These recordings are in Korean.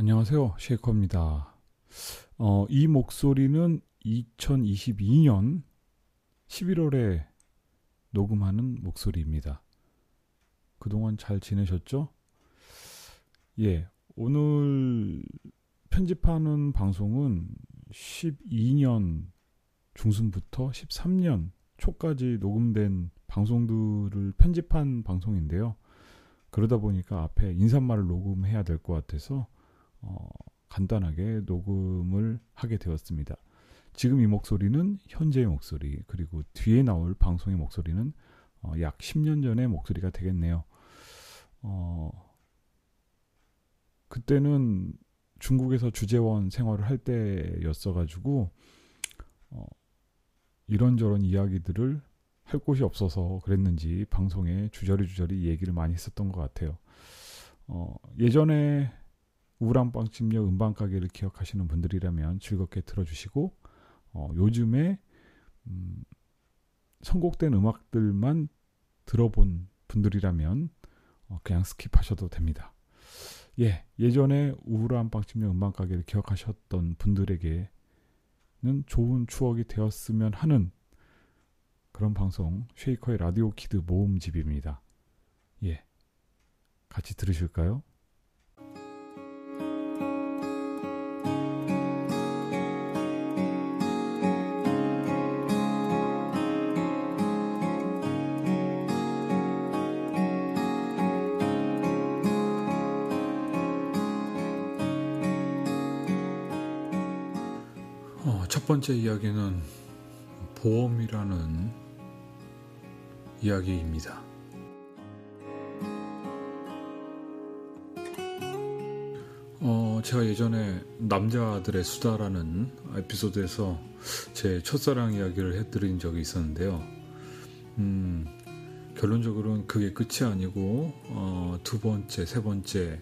안녕하세요. 쉐이커입니다. 어, 이 목소리는 2022년 11월에 녹음하는 목소리입니다. 그동안 잘 지내셨죠? 예, 오늘 편집하는 방송은 12년 중순부터 13년 초까지 녹음된 방송들을 편집한 방송인데요. 그러다 보니까 앞에 인사말을 녹음해야 될 것 같아서 어, 간단하게 녹음을 하게 되었습니다. 지금 이 목소리는 현재의 목소리 그리고 뒤에 나올 방송의 목소리는 어, 약 10년 전의 목소리가 되겠네요. 어, 그때는 중국에서 주재원 생활을 할 때였어가지고 어, 이런저런 이야기들을 할 곳이 없어서 그랬는지 방송에 주저리 주저리 얘기를 많이 했었던 것 같아요. 어, 예전에 우울한 빵집 옆 음반 가게를 기억하시는 분들이라면 즐겁게 들어주시고 어, 요즘에 음, 선곡된 음악들만 들어본 분들이라면 어, 그냥 skip하셔도 됩니다. 예, 예전에 우울한 빵집 옆 음반 가게를 기억하셨던 분들에게는 좋은 추억이 되었으면 하는 그런 방송 쉐이커의 라디오 키드 모음집입니다. 예, 같이 들으실까요? 번째 이야기는 보험이라는 이야기입니다. 어, 제가 예전에 남자들의 수다라는 에피소드에서 제 첫사랑 이야기를 해드린 적이 있었는데요. 음, 결론적으로는 그게 끝이 아니고, 어, 두 번째, 세 번째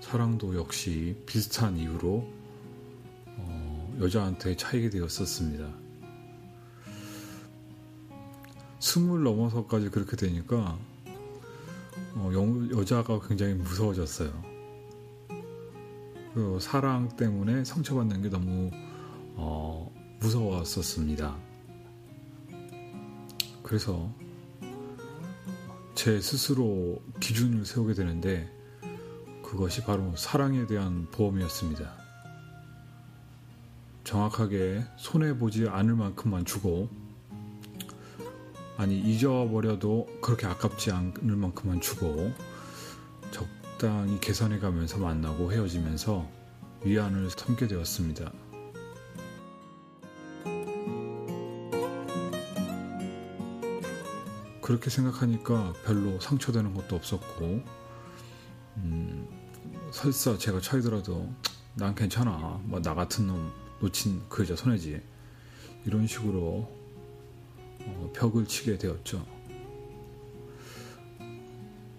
사랑도 역시 비슷한 이유로 어, 여자한테 차이게 되었었습니다. 스물 넘어서까지 그렇게 되니까 어, 여, 여자가 굉장히 무서워졌어요. 그 사랑 때문에 상처받는 게 너무 어, 무서웠었습니다. 그래서 제 스스로 기준을 세우게 되는데 그것이 바로 사랑에 대한 보험이었습니다. 정확하게 손해보지 않을 만큼만 주고 아니 잊어버려도 그렇게 아깝지 않을 만큼만 주고 적당히 계산해 가면서 만나고 헤어지면서 위안을 삼게 되었습니다. 그렇게 생각하니까 별로 상처되는 것도 없었고 음, 설사 제가 차이더라도 난 괜찮아 뭐 나 같은 놈 놓친 그 여자 손해지 이런 식으로 어, 벽을 치게 되었죠.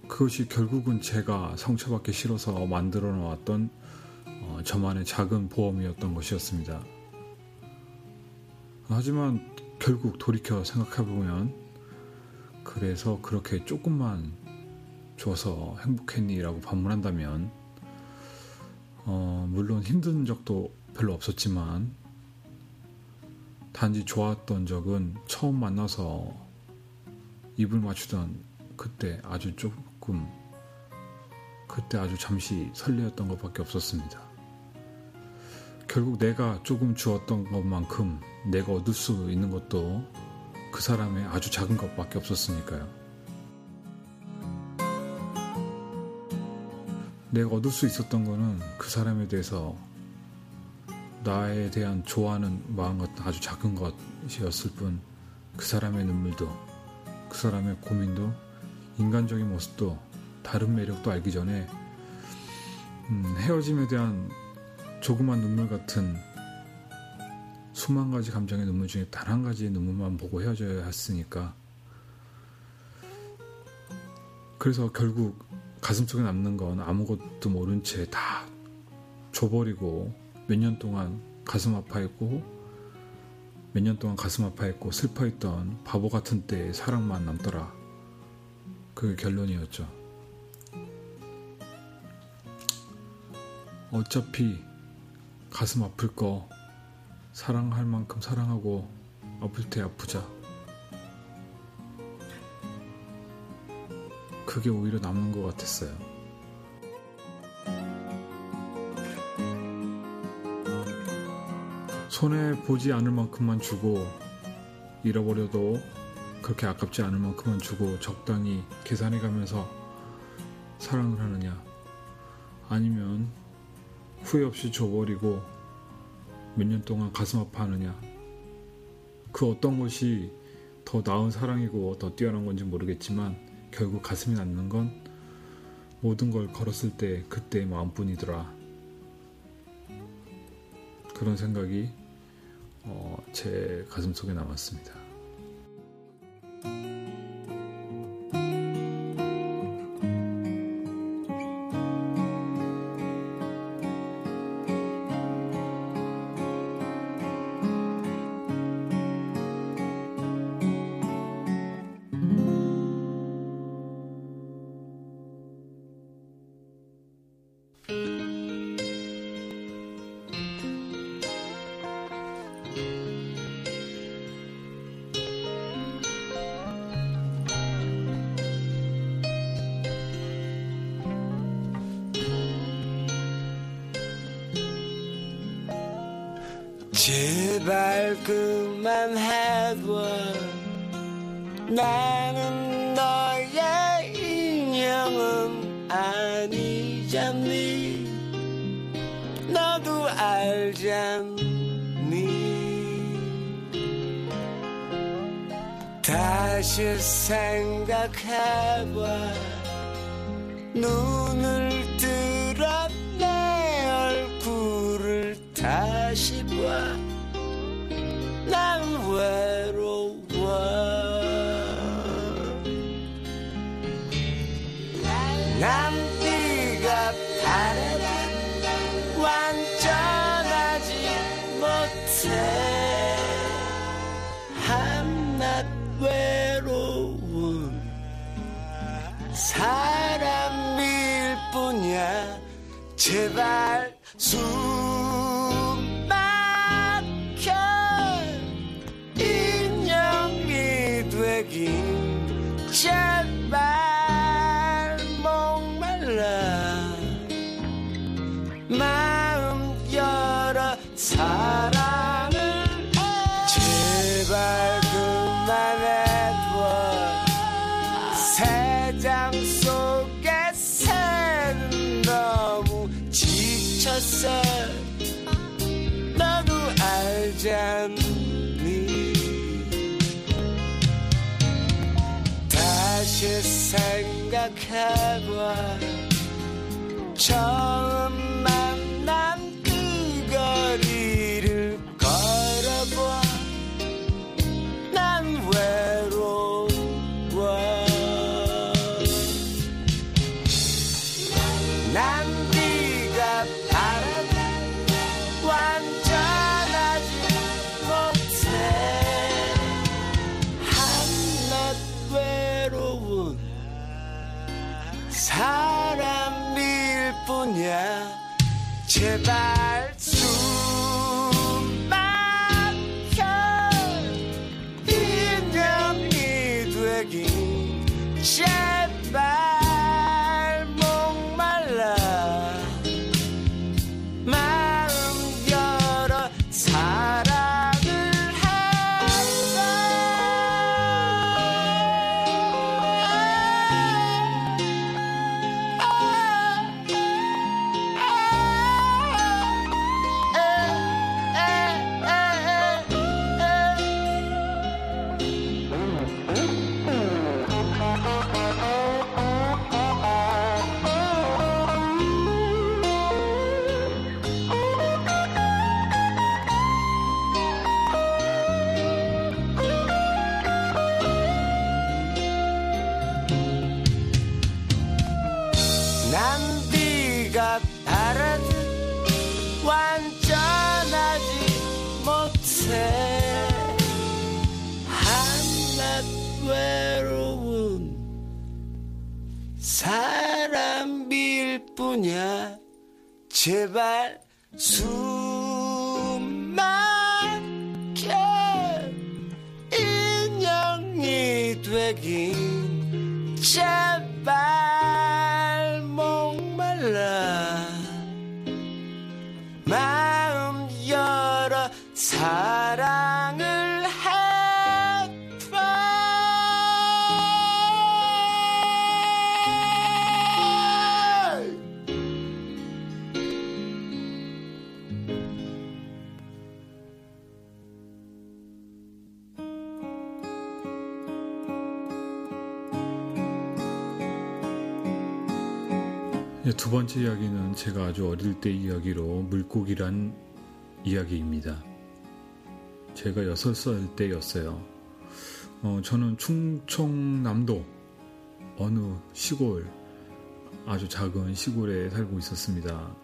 그것이 결국은 제가 상처받기 싫어서 만들어 놓았던 어, 저만의 작은 보험이었던 것이었습니다. 하지만 결국 돌이켜 생각해보면 그래서 그렇게 조금만 줘서 행복했니 라고 반문한다면 어, 물론 힘든 적도 별로 없었지만 단지 좋았던 적은 처음 만나서 입을 맞추던 그때 아주 조금 그때 아주 잠시 설레었던 것밖에 없었습니다. 결국 내가 조금 주었던 것만큼 내가 얻을 수 있는 것도 그 사람의 아주 작은 것밖에 없었으니까요. 내가 얻을 수 있었던 거는 그 사람에 대해서 나에 대한 좋아하는 마음 같은 아주 작은 것이었을 뿐 그 사람의 눈물도 그 사람의 고민도 인간적인 모습도 다른 매력도 알기 전에 음, 헤어짐에 대한 조그만 눈물 같은 수만 가지 감정의 눈물 중에 단 한 가지 눈물만 보고 헤어져야 했으니까. 그래서 결국 가슴속에 남는 건 아무것도 모른 채 다 줘버리고 몇 년 동안 가슴 아파했고 몇 년 동안 가슴 아파했고 슬퍼했던 바보 같은 때의 사랑만 남더라. 그게 결론이었죠. 어차피 가슴 아플 거 사랑할 만큼 사랑하고 아플 때 아프자. 그게 오히려 남는 것 같았어요. 손해 보지 않을 만큼만 주고 잃어버려도 그렇게 아깝지 않을 만큼만 주고 적당히 계산해 가면서 사랑을 하느냐? 아니면 후회 없이 줘버리고 몇 년 동안 가슴 아파하느냐? 그 어떤 것이 더 나은 사랑이고 더 뛰어난 건지 모르겠지만 결국 가슴이 낫는 건 모든 걸 걸었을 때 그때의 마음뿐이더라. 그런 생각이 어, 제 가슴 속에 남았습니다. 아니잖니? 너도 알잖니? 다시 생각해봐. 눈을 들어 내 얼굴을 다시 봐. 난외 제 처 제발 숨 막혀 인형이 되긴 번째 이야기는 제가 아주 어릴 때 이야기로 물고기란 이야기입니다. 제가 여섯 살 때였어요. 어, 저는 충청남도 어느 시골, 아주 작은 시골에 살고 있었습니다.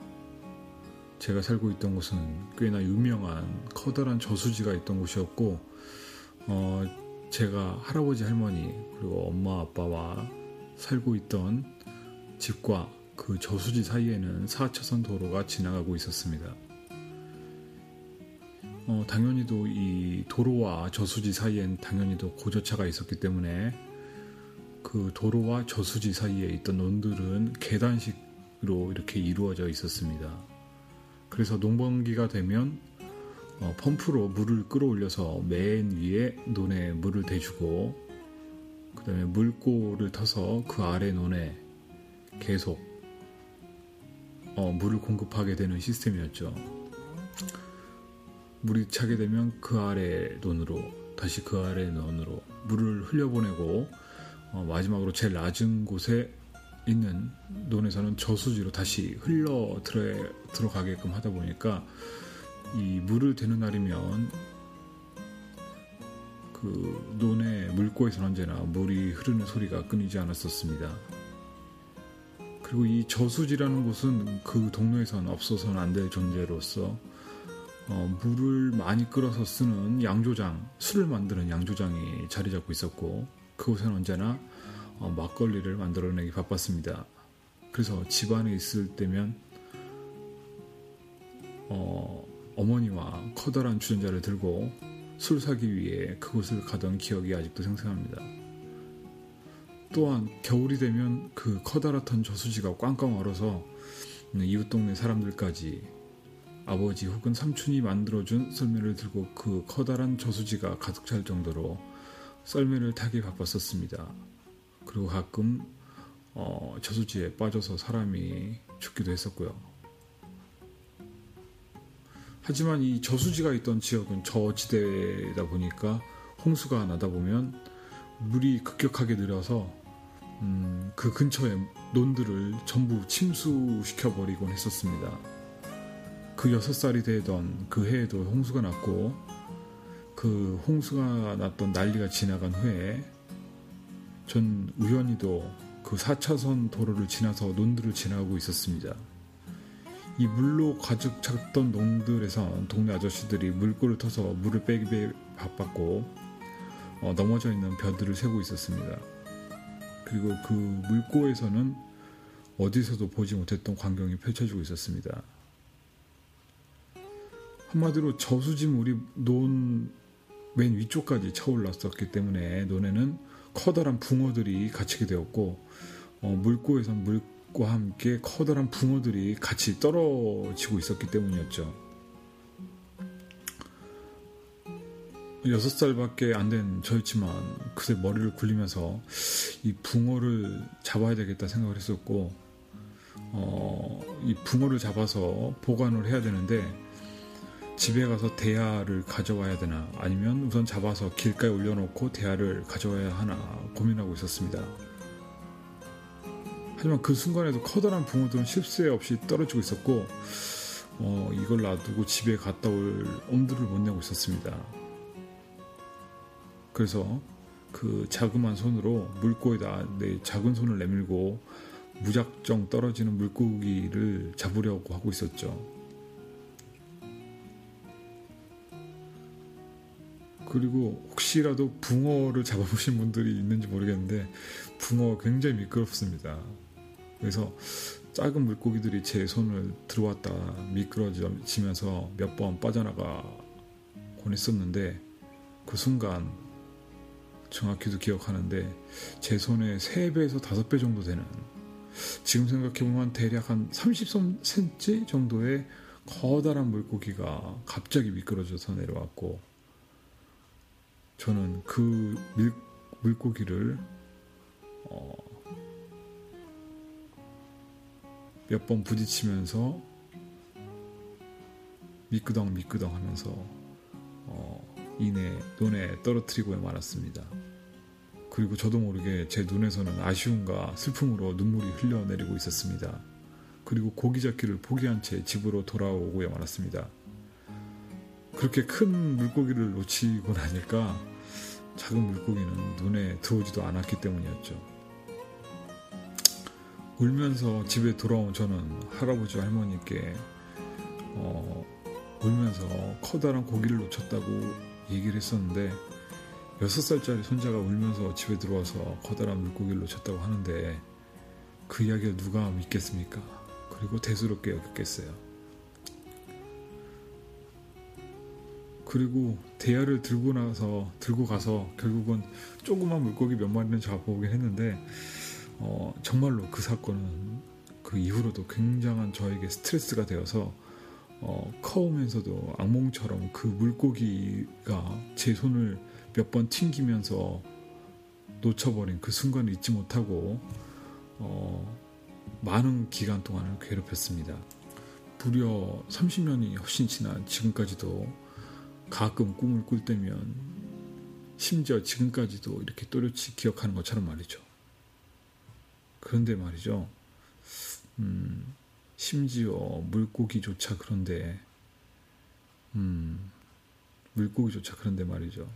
제가 살고 있던 곳은 꽤나 유명한 커다란 저수지가 있던 곳이었고, 어, 제가 할아버지 할머니 그리고 엄마 아빠와 살고 있던 집과 그 저수지 사이에는 4차선 도로가 지나가고 있었습니다. 어, 당연히도 이 도로와 저수지 사이엔 당연히도 고저차가 있었기 때문에 그 도로와 저수지 사이에 있던 논들은 계단식으로 이렇게 이루어져 있었습니다. 그래서 농번기가 되면 어, 펌프로 물을 끌어올려서 맨 위에 논에 물을 대주고 그 다음에 물꼬를 터서 그 아래 논에 계속 어, 물을 공급하게 되는 시스템이었죠. 물이 차게 되면 그 아래 논으로 다시 그 아래 논으로 물을 흘려보내고 어, 마지막으로 제일 낮은 곳에 있는 논에서는 저수지로 다시 흘러 들어, 들어가게끔 하다 보니까 이 물을 대는 날이면 그 논의 물고에서 언제나 물이 흐르는 소리가 끊이지 않았었습니다. 그리고 이 저수지라는 곳은 그 동네에선 없어서는 안 될 존재로서 어, 물을 많이 끌어서 쓰는 양조장, 술을 만드는 양조장이 자리 잡고 있었고 그곳에는 언제나 어, 막걸리를 만들어내기 바빴습니다. 그래서 집안에 있을 때면 어, 어머니와 커다란 주전자를 들고 술 사기 위해 그곳을 가던 기억이 아직도 생생합니다. 또한 겨울이 되면 그 커다랗던 저수지가 꽝꽝 얼어서 이웃 동네 사람들까지 아버지 혹은 삼촌이 만들어준 썰매를 들고 그 커다란 저수지가 가득 찰 정도로 썰매를 타기 바빴었습니다. 그리고 가끔 어, 저수지에 빠져서 사람이 죽기도 했었고요. 하지만 이 저수지가 있던 지역은 저지대다 보니까 홍수가 나다 보면 물이 급격하게 늘어서 음, 그 근처의 논들을 전부 침수시켜 버리곤 했었습니다. 그 여섯 살이 되던 그 해에도 홍수가 났고 그 홍수가 났던 난리가 지나간 후에 전 우연히도 그 4차선 도로를 지나서 논들을 지나가고 있었습니다. 이 물로 가득 찼던 농들에선 동네 아저씨들이 물꼬를 터서 물을 빼기 바빴고 어, 넘어져 있는 벼들을 세고 있었습니다. 그리고 그 물고에서는 어디서도 보지 못했던 광경이 펼쳐지고 있었습니다. 한마디로 저수지물이 논 맨 위쪽까지 차올랐었기 때문에 논에는 커다란 붕어들이 갇히게 되었고 어, 물고에선 물과 함께 커다란 붕어들이 같이 떨어지고 있었기 때문이었죠. 여섯 살밖에 안 된 저였지만 그새 머리를 굴리면서 이 붕어를 잡아야 되겠다 생각을 했었고 어, 이 붕어를 잡아서 보관을 해야 되는데 집에 가서 대야를 가져와야 되나 아니면 우선 잡아서 길가에 올려놓고 대야를 가져와야 하나 고민하고 있었습니다. 하지만 그 순간에도 커다란 붕어들은 쉴새 없이 떨어지고 있었고 어, 이걸 놔두고 집에 갔다 올 엄두를 못 내고 있었습니다. 그래서 그 자그만 손으로 물고에다 내 작은 손을 내밀고 무작정 떨어지는 물고기를 잡으려고 하고 있었죠. 그리고 혹시라도 붕어를 잡아보신 분들이 있는지 모르겠는데 붕어 굉장히 미끄럽습니다. 그래서 작은 물고기들이 제 손을 들어왔다 미끄러지면서 몇 번 빠져나가곤 했었는데 그 순간 정확히도 기억하는데 제 손의 3배에서 5배 정도 되는 지금 생각해보면 대략 한 30cm 정도의 커다란 물고기가 갑자기 미끄러져서 내려왔고 저는 그 밀, 물고기를 어, 몇번 부딪히면서 미끄덩 미끄덩 하면서 어, 이내 눈에 떨어뜨리고 말았습니다. 그리고 저도 모르게 제 눈에서는 아쉬움과 슬픔으로 눈물이 흘러내리고 있었습니다. 그리고 고기 잡기를 포기한 채 집으로 돌아오고야 말았습니다. 그렇게 큰 물고기를 놓치고 나니까 작은 물고기는 눈에 들어오지도 않았기 때문이었죠. 울면서 집에 돌아온 저는 할아버지 할머니께 어, 울면서 커다란 고기를 놓쳤다고 얘기를 했었는데 6살짜리 손자가 울면서 집에 들어와서 커다란 물고기를 놓쳤다고 하는데 그 이야기를 누가 믿겠습니까? 그리고 대수롭게 여겼겠어요. 그리고 대야를 들고 나서 들고 가서 결국은 조그만 물고기 몇 마리는 잡아오긴 했는데 어, 정말로 그 사건은 그 이후로도 굉장한 저에게 스트레스가 되어서 어, 커오면서도 악몽처럼 그 물고기가 제 손을 몇 번 튕기면서 놓쳐버린 그 순간을 잊지 못하고 어, 많은 기간 동안을 괴롭혔습니다. 무려 30년이 훨씬 지난 지금까지도 가끔 꿈을 꿀 때면 심지어 지금까지도 이렇게 또렷이 기억하는 것처럼 말이죠. 그런데 말이죠. 음, 심지어 물고기조차 그런데, 음, 물고기조차 그런데 말이죠.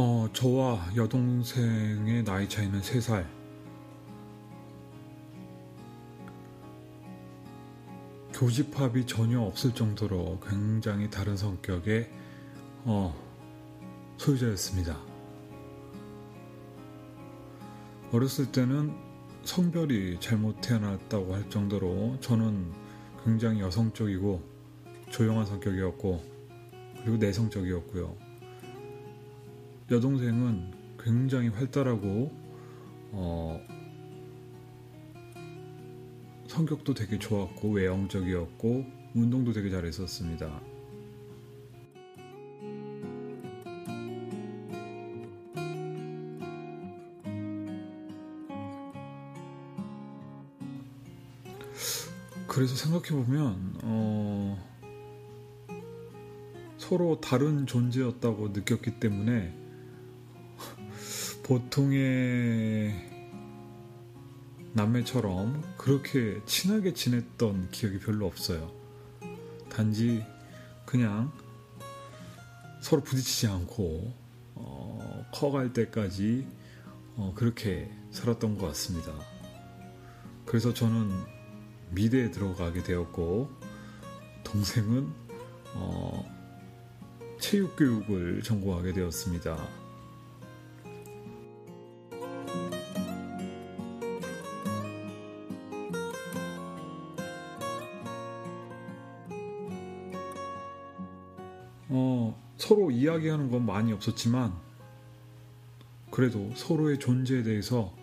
어, 저와 여동생의 나이 차이는 3살. 교집합이 전혀 없을 정도로 굉장히 다른 성격의 어, 소유자였습니다. 어렸을 때는 성별이 잘못 태어났다고 할 정도로 저는 굉장히 여성적이고 조용한 성격이었고 그리고 내성적이었고요. 여동생은 굉장히 활달하고 어, 성격도 되게 좋았고 외형적이었고 운동도 되게 잘했었습니다. 그래서 생각해보면 어, 서로 다른 존재였다고 느꼈기 때문에 보통의 남매처럼 그렇게 친하게 지냈던 기억이 별로 없어요. 단지 그냥 서로 부딪히지 않고 어, 커갈 때까지 어, 그렇게 살았던 것 같습니다. 그래서 저는 미대에 들어가게 되었고 동생은 어, 체육교육을 전공하게 되었습니다. 이야기하는 건 많이 없었지만 그래도 서로의 존재에 대해서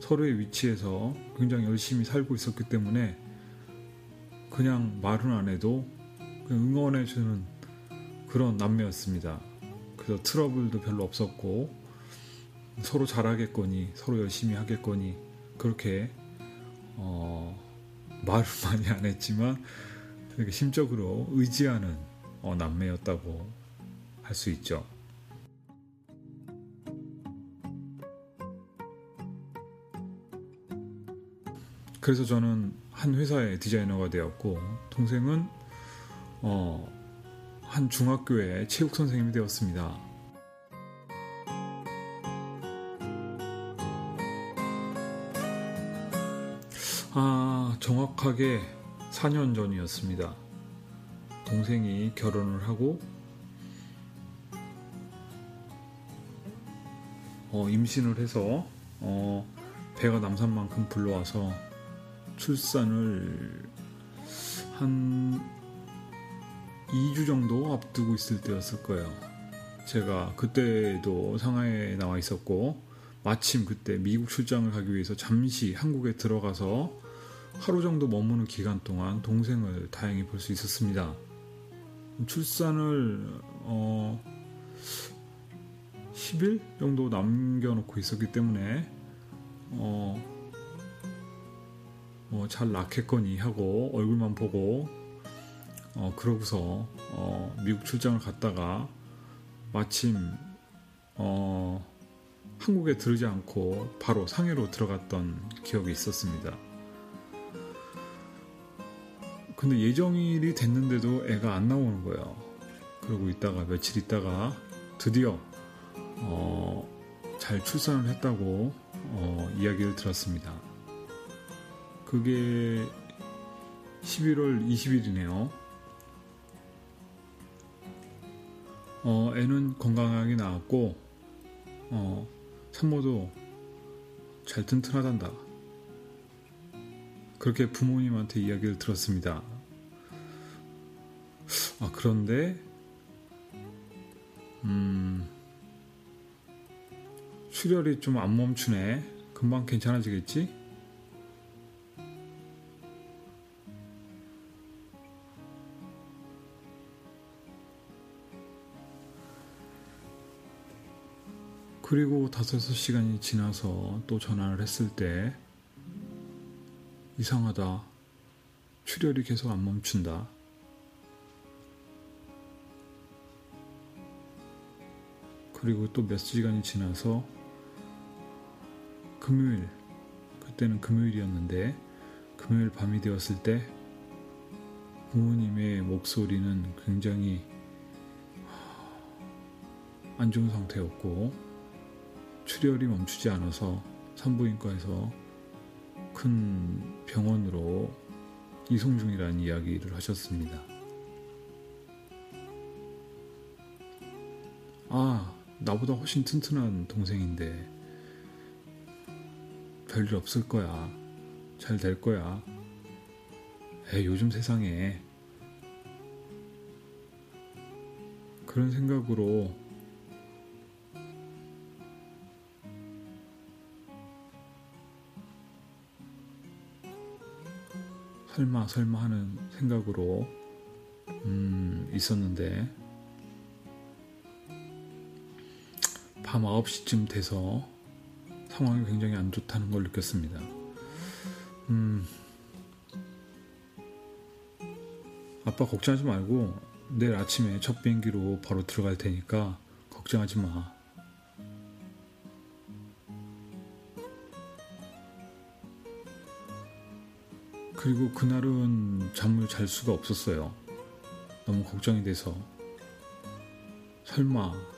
서로의 위치에서 굉장히 열심히 살고 있었기 때문에 그냥 말은 안 해도 응원해주는 그런 남매였습니다. 그래서 트러블도 별로 없었고 서로 잘하겠거니 서로 열심히 하겠거니 그렇게 어, 말을 많이 안 했지만 되게 심적으로 의지하는 어, 남매였다고 할 수 있죠. 그래서 저는 한 회사의 디자이너가 되었고 동생은 어, 한 중학교의 체육 선생님이 되었습니다. 아, 정확하게 4년 전이었습니다. 동생이 결혼을 하고 어, 임신을 해서 어, 배가 남산만큼 불러와서 출산을 한 2주 정도 앞두고 있을 때였을 거예요. 제가 그때도 상하이에 나와 있었고 마침 그때 미국 출장을 가기 위해서 잠시 한국에 들어가서 하루 정도 머무는 기간 동안 동생을 다행히 볼 수 있었습니다. 출산을 어 10일 정도 남겨놓고 있었기 때문에 어 뭐잘 낳겠거니 하고 얼굴만 보고 어, 그러고서 어, 미국 출장을 갔다가 마침 어, 한국에 들지 않고 바로 상해로 들어갔던 기억이 있었습니다. 근데 예정일이 됐는데도 애가 안 나오는 거예요. 그러고 있다가 며칠 있다가 드디어 어, 잘 출산을 했다고 어, 이야기를 들었습니다. 그게 11월 20일이네요. 어, 애는 건강하게 나왔고, 어, 산모도 잘 튼튼하단다. 그렇게 부모님한테 이야기를 들었습니다. 아, 그런데, 음, 출혈이 좀 안 멈추네. 금방 괜찮아지겠지? 그리고 다섯 시간이 지나서 또 전화를 했을 때 이상하다. 출혈이 계속 안 멈춘다. 그리고 또 몇 시간이 지나서 금요일, 그때는 금요일이었는데 금요일 밤이 되었을 때 부모님의 목소리는 굉장히 안 좋은 상태였고 출혈이 멈추지 않아서 산부인과에서 큰 병원으로 이송 중이라는 이야기를 하셨습니다. 아, 나보다 훨씬 튼튼한 동생인데 별일 없을 거야. 잘 될 거야. 에 요즘 세상에 그런 생각으로 설마 설마 하는 생각으로 음, 있었는데 밤 9시쯤 돼서 상황이 굉장히 안 좋다는 걸 느꼈습니다. 음, 아빠 걱정하지 말고 내일 아침에 첫 비행기로 바로 들어갈 테니까 걱정하지 마. 그리고 그날은 잠을 잘 수가 없었어요. 너무 걱정이 돼서. 설마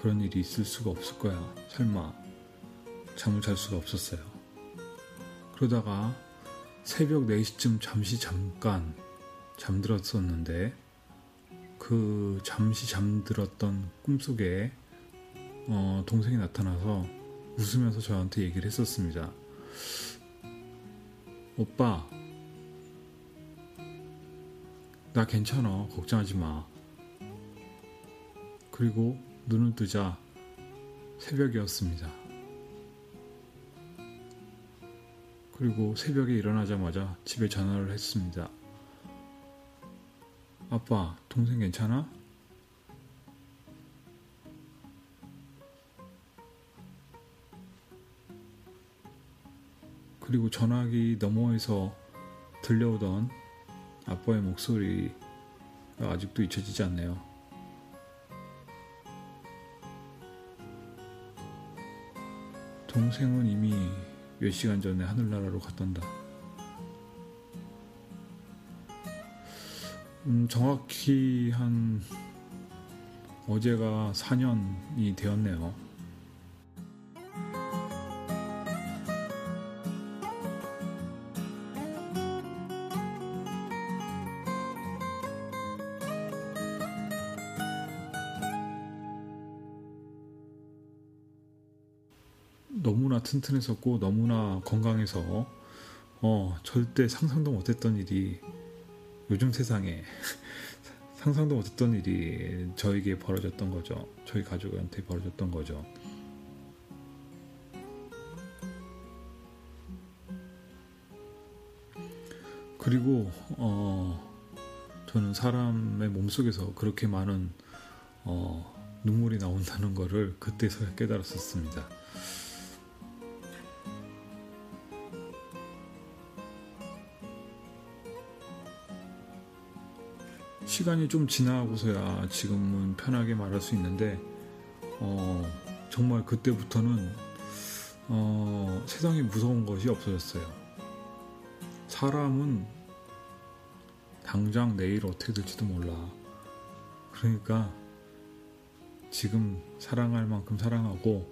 그런 일이 있을 수가 없을 거야. 설마 잠을 잘 수가 없었어요. 그러다가 새벽 4시쯤 잠시 잠깐 잠들었었는데 그 잠시 잠들었던 꿈속에 어, 동생이 나타나서 웃으면서 저한테 얘기를 했었습니다. 오빠, 나 괜찮아. 걱정하지 마. 그리고 눈을 뜨자 새벽이었습니다. 그리고 새벽에 일어나자마자 집에 전화를 했습니다. 아빠, 동생 괜찮아? 그리고 전화기 너머에서 들려오던 아빠의 목소리가 아직도 잊혀지지 않네요. 동생은 이미 몇 시간 전에 하늘나라로 갔단다. 음, 정확히 한 어제가 4년이 되었네요. 너무나 튼튼했었고 너무나 건강해서 어 절대 상상도 못했던 일이 요즘 세상에 상상도 못했던 일이 저에게 벌어졌던 거죠. 저희 가족한테 벌어졌던 거죠. 그리고 어 저는 사람의 몸속에서 그렇게 많은 어 눈물이 나온다는 것을 그때서야 깨달았었습니다. 시간이 좀 지나고서야 지금은 편하게 말할 수 있는데 어, 정말 그때부터는 어, 세상에 무서운 것이 없어졌어요. 사람은 당장 내일 어떻게 될지도 몰라. 그러니까 지금 사랑할 만큼 사랑하고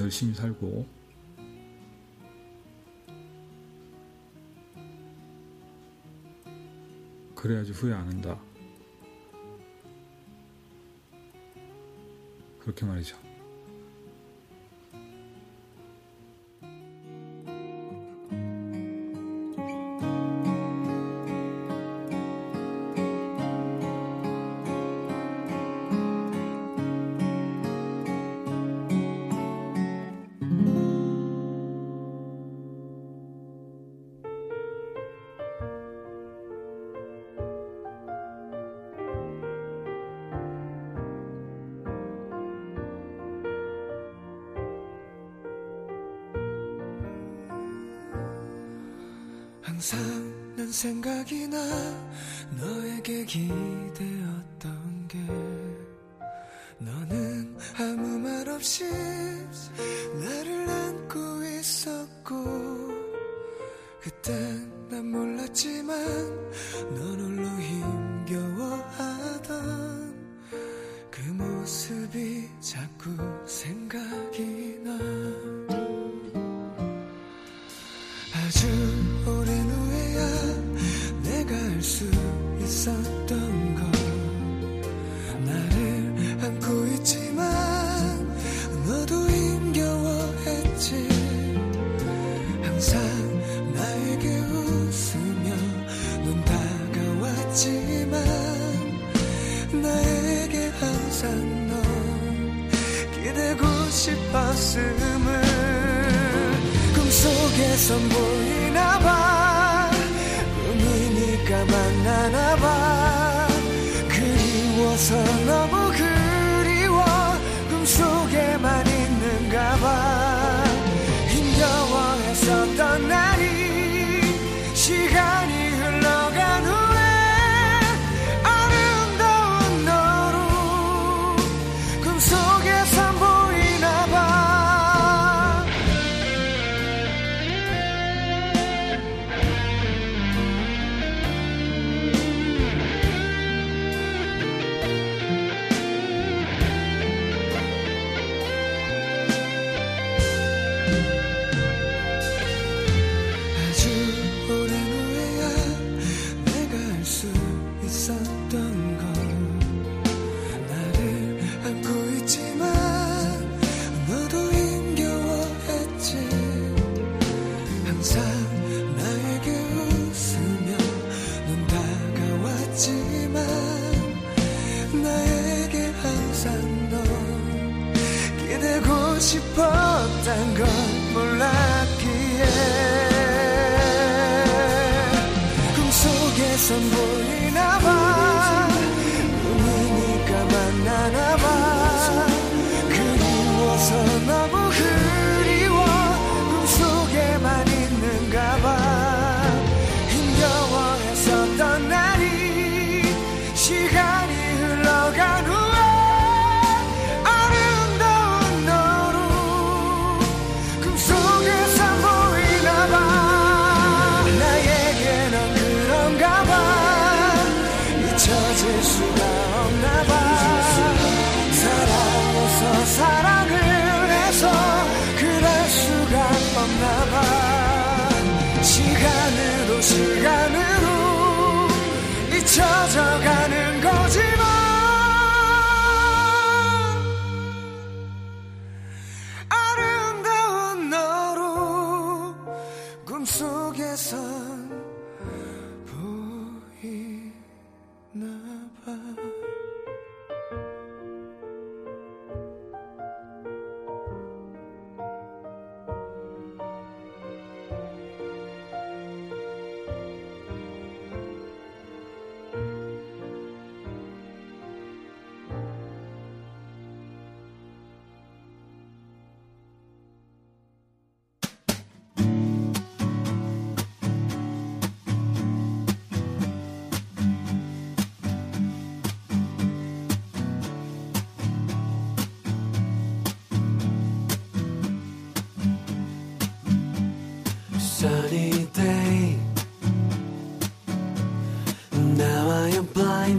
열심히 살고 그래야지 후회 안 한다. 그렇게 말이죠. 생각이나 너에게 기대었던 게 너는 아무 말 없이 나를 안고 있었고 그땐 난 몰랐지만 넌 홀로 힘겨워하던 그 모습이 자꾸 생각이 나. 아주 가슴을 꿈속에서 보이나봐. 꿈이니까 만나나봐. 그리워서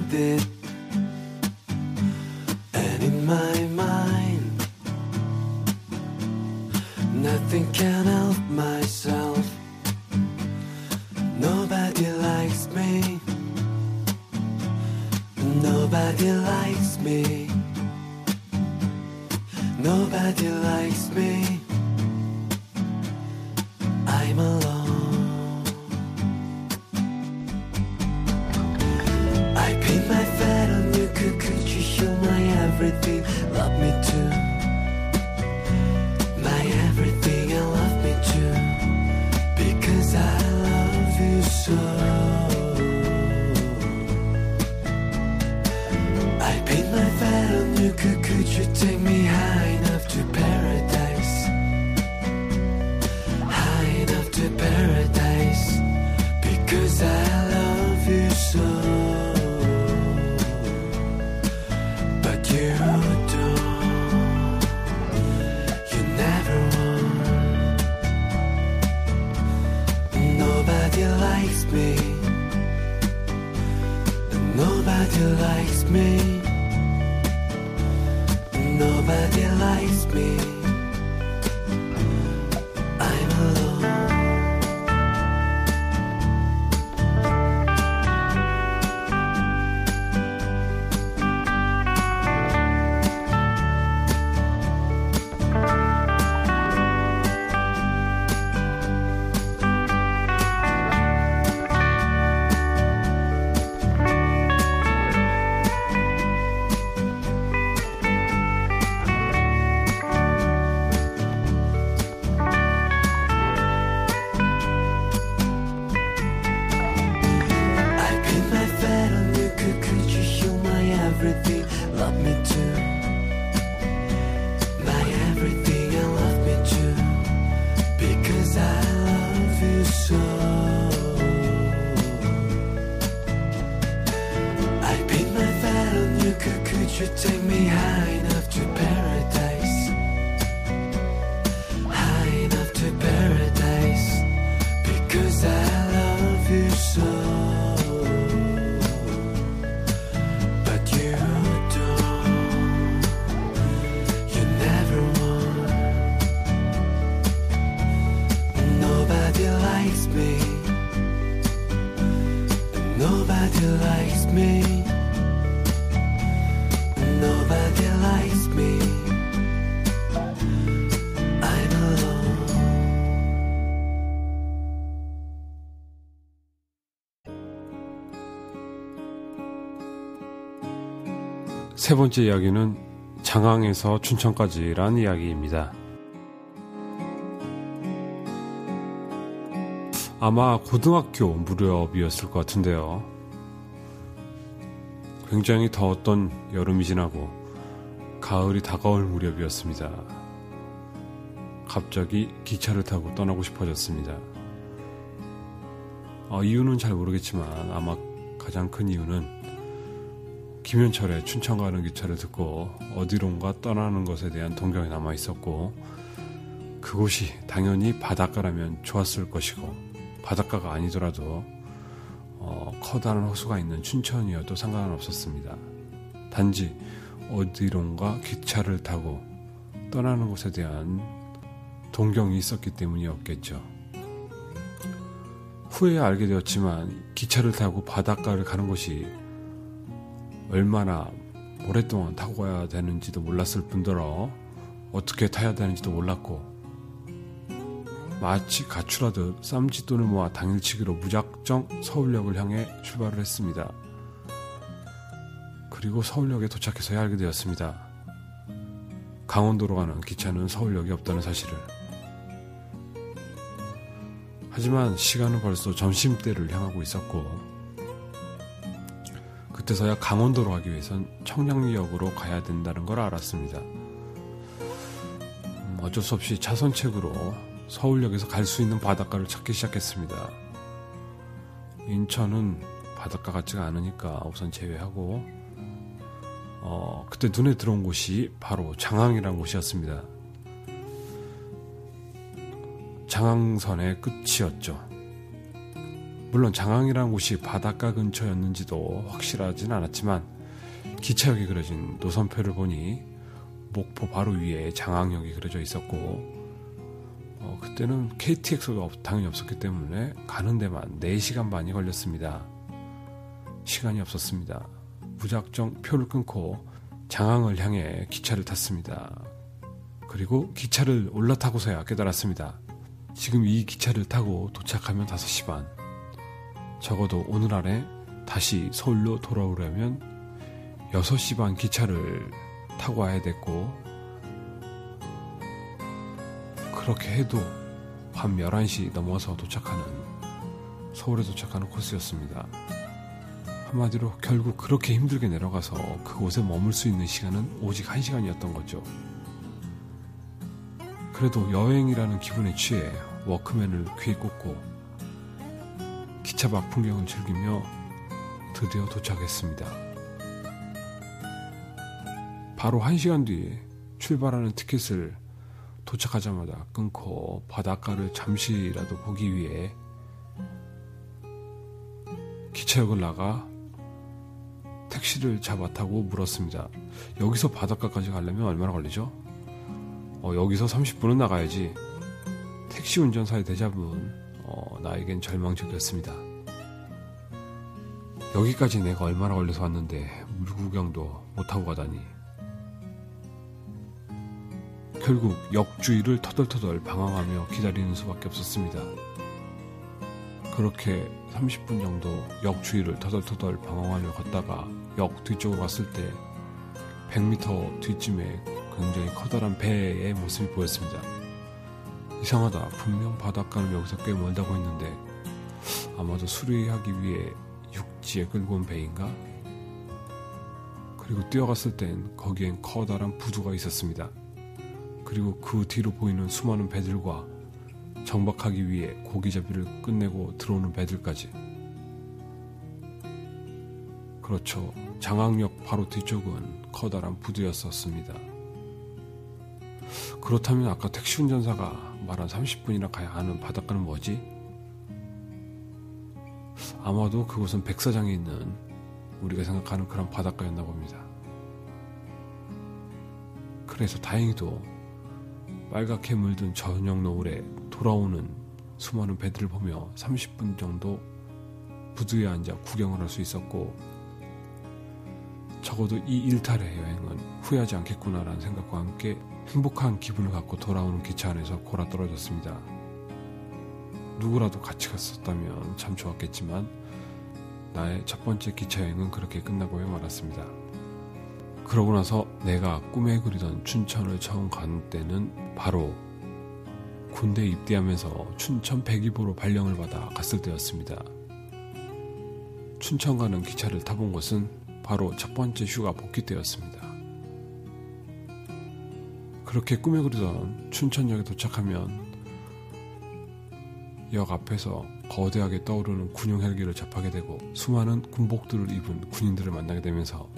did likes me. Nobody likes me. I'm alone. 세 번째 이야기는 장항에서 춘천까지란 이야기입니다. 아마 고등학교 무렵이었을 것 같은데요. 굉장히 더웠던 여름이 지나고 가을이 다가올 무렵이었습니다. 갑자기 기차를 타고 떠나고 싶어졌습니다. 어, 이유는 잘 모르겠지만 아마 가장 큰 이유는 김현철의 춘천 가는 기차를 듣고 어디론가 떠나는 것에 대한 동경이 남아 있었고 그곳이 당연히 바닷가라면 좋았을 것이고 바닷가가 아니더라도 어, 커다란 호수가 있는 춘천이어도 상관은 없었습니다. 단지 어디론가 기차를 타고 떠나는 것에 대한 동경이 있었기 때문이었겠죠. 후에 알게 되었지만 기차를 타고 바닷가를 가는 것이 얼마나 오랫동안 타고 가야 되는지도 몰랐을 뿐더러 어떻게 타야 되는지도 몰랐고 마치 가출하듯 쌈짓돈을 모아 당일치기로 무작정 서울역을 향해 출발을 했습니다. 그리고 서울역에 도착해서야 알게 되었습니다. 강원도로 가는 기차는 서울역이 없다는 사실을. 하지만 시간은 벌써 점심때를 향하고 있었고 그때서야 강원도로 가기 위해선 청량리역으로 가야 된다는 걸 알았습니다. 음, 어쩔 수 없이 차선책으로 서울역에서 갈 수 있는 바닷가를 찾기 시작했습니다. 인천은 바닷가 같지가 않으니까 우선 제외하고 어, 그때 눈에 들어온 곳이 바로 장항이라는 곳이었습니다. 장항선의 끝이었죠. 물론 장항이라는 곳이 바닷가 근처였는지도 확실하진 않았지만 기차역이 그려진 노선표를 보니 목포 바로 위에 장항역이 그려져 있었고 어, 그때는 KTX가 없- 당연히 없었기 때문에 가는 데만 4시간 반이 걸렸습니다. 시간이 없었습니다. 무작정 표를 끊고 장항을 향해 기차를 탔습니다. 그리고 기차를 올라타고서야 깨달았습니다. 지금 이 기차를 타고 도착하면 5시 반. 적어도 오늘 안에 다시 서울로 돌아오려면 6시 반 기차를 타고 와야 됐고, 그렇게 해도 밤 11시 넘어서 도착하는, 서울에 도착하는 코스였습니다. 한마디로 결국 그렇게 힘들게 내려가서 그곳에 머물 수 있는 시간은 오직 1시간이었던 거죠. 그래도 여행이라는 기분에 취해 워크맨을 귀에 꽂고 기차 밖 풍경을 즐기며 드디어 도착했습니다. 바로 한 시간 뒤에 출발하는 티켓을 도착하자마자 끊고 바닷가를 잠시라도 보기 위해 기차역을 나가 택시를 잡아 타고 물었습니다. 여기서 바닷가까지 가려면 얼마나 걸리죠? 어, 여기서 30분은 나가야지. 택시 운전사의 대답은 어, 나에겐 절망적이었습니다. 여기까지 내가 얼마나 걸려서 왔는데 물 구경도 못하고 가다니. 결국 역주위를 터덜터덜 방황하며 기다리는 수밖에 없었습니다. 그렇게 30분 정도 역주위를 터덜터덜 방황하며 걷다가 역 뒤쪽으로 갔을 때 100m 뒤쯤에 굉장히 커다란 배의 모습이 보였습니다. 이상하다. 분명 바닷가는 여기서 꽤 멀다고 했는데 아마도 수리하기 위해 육지에 끌고 온 배인가? 그리고 뛰어갔을 땐 거기엔 커다란 부두가 있었습니다. 그리고 그 뒤로 보이는 수많은 배들과 정박하기 위해 고기잡이를 끝내고 들어오는 배들까지. 그렇죠. 장항역 바로 뒤쪽은 커다란 부두였었습니다. 그렇다면 아까 택시 운전사가 말한 30분이나 가야 하는 바닷가는 뭐지? 아마도 그곳은 백사장에 있는 우리가 생각하는 그런 바닷가였나 봅니다. 그래서 다행히도 빨갛게 물든 저녁 노을에 돌아오는 수많은 배들을 보며 30분 정도 부두에 앉아 구경을 할 수 있었고 적어도 이 일탈의 여행은 후회하지 않겠구나라는 생각과 함께 행복한 기분을 갖고 돌아오는 기차 안에서 골아 떨어졌습니다. 누구라도 같이 갔었다면 참 좋았겠지만 나의 첫 번째 기차 여행은 그렇게 끝나고야 말았습니다. 그러고 나서 내가 꿈에 그리던 춘천을 처음 간 때는 바로 군대 입대하면서 춘천 백이보로 발령을 받아 갔을 때였습니다. 춘천 가는 기차를 타본 것은 바로 첫 번째 휴가 복귀 때였습니다. 그렇게 꿈에 그리던 춘천역에 도착하면 역 앞에서 거대하게 떠오르는 군용 헬기를 접하게 되고 수많은 군복들을 입은 군인들을 만나게 되면서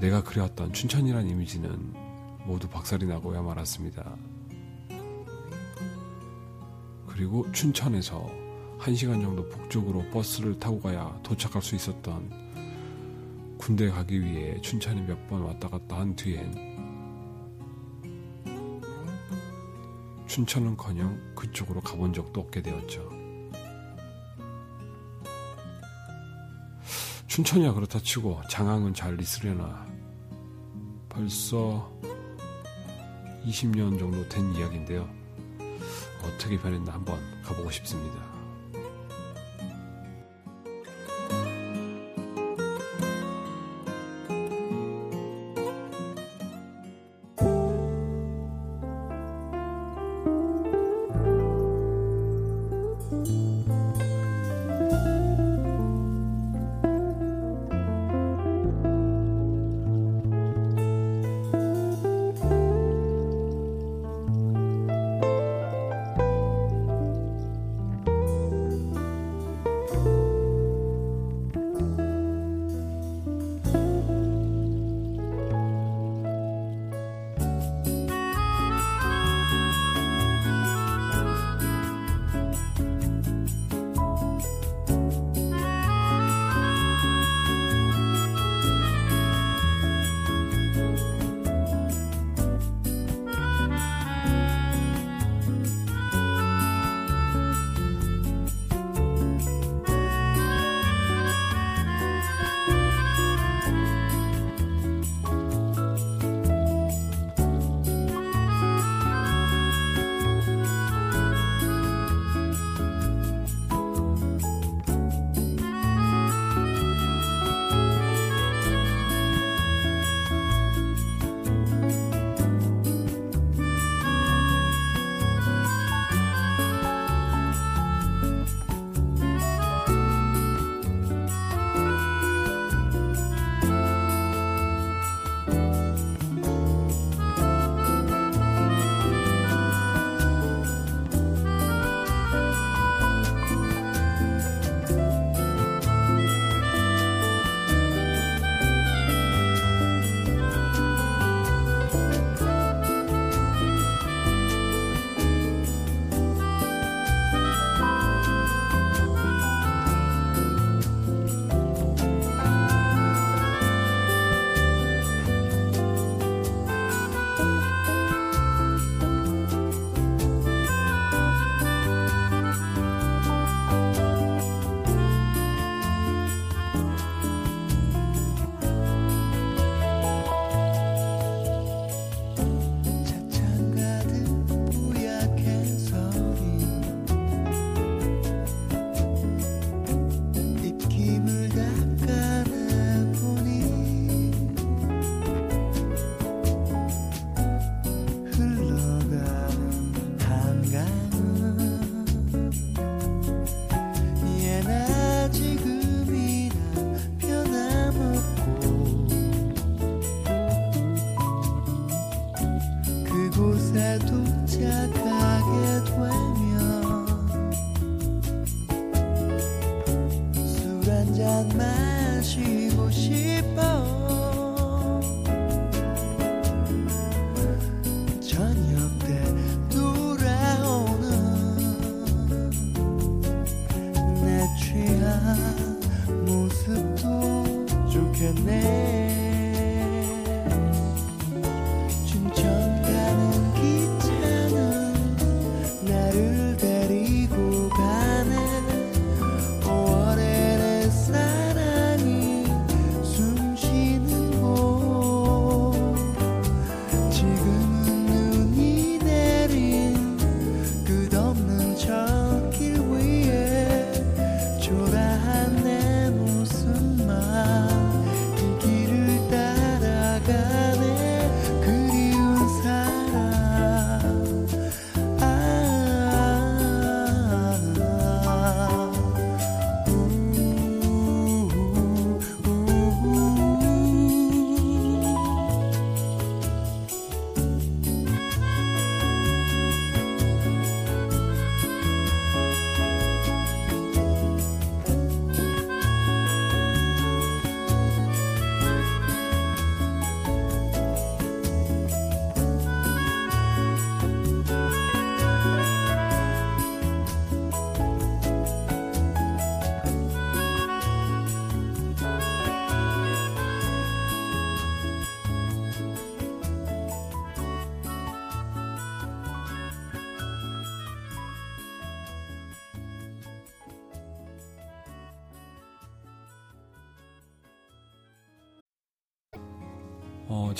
내가 그려왔던 춘천이란 이미지는 모두 박살이 나고야 말았습니다. 그리고 춘천에서 1시간 정도 북쪽으로 버스를 타고 가야 도착할 수 있었던 군대 가기 위해 춘천에 몇 번 왔다 갔다 한 뒤엔 춘천은커녕 그쪽으로 가본 적도 없게 되었죠. 춘천이야 그렇다 치고 장항은 잘 있으려나 벌써 20년 정도 된 이야기인데요. 어떻게 변했나 한번 가보고 싶습니다. 음.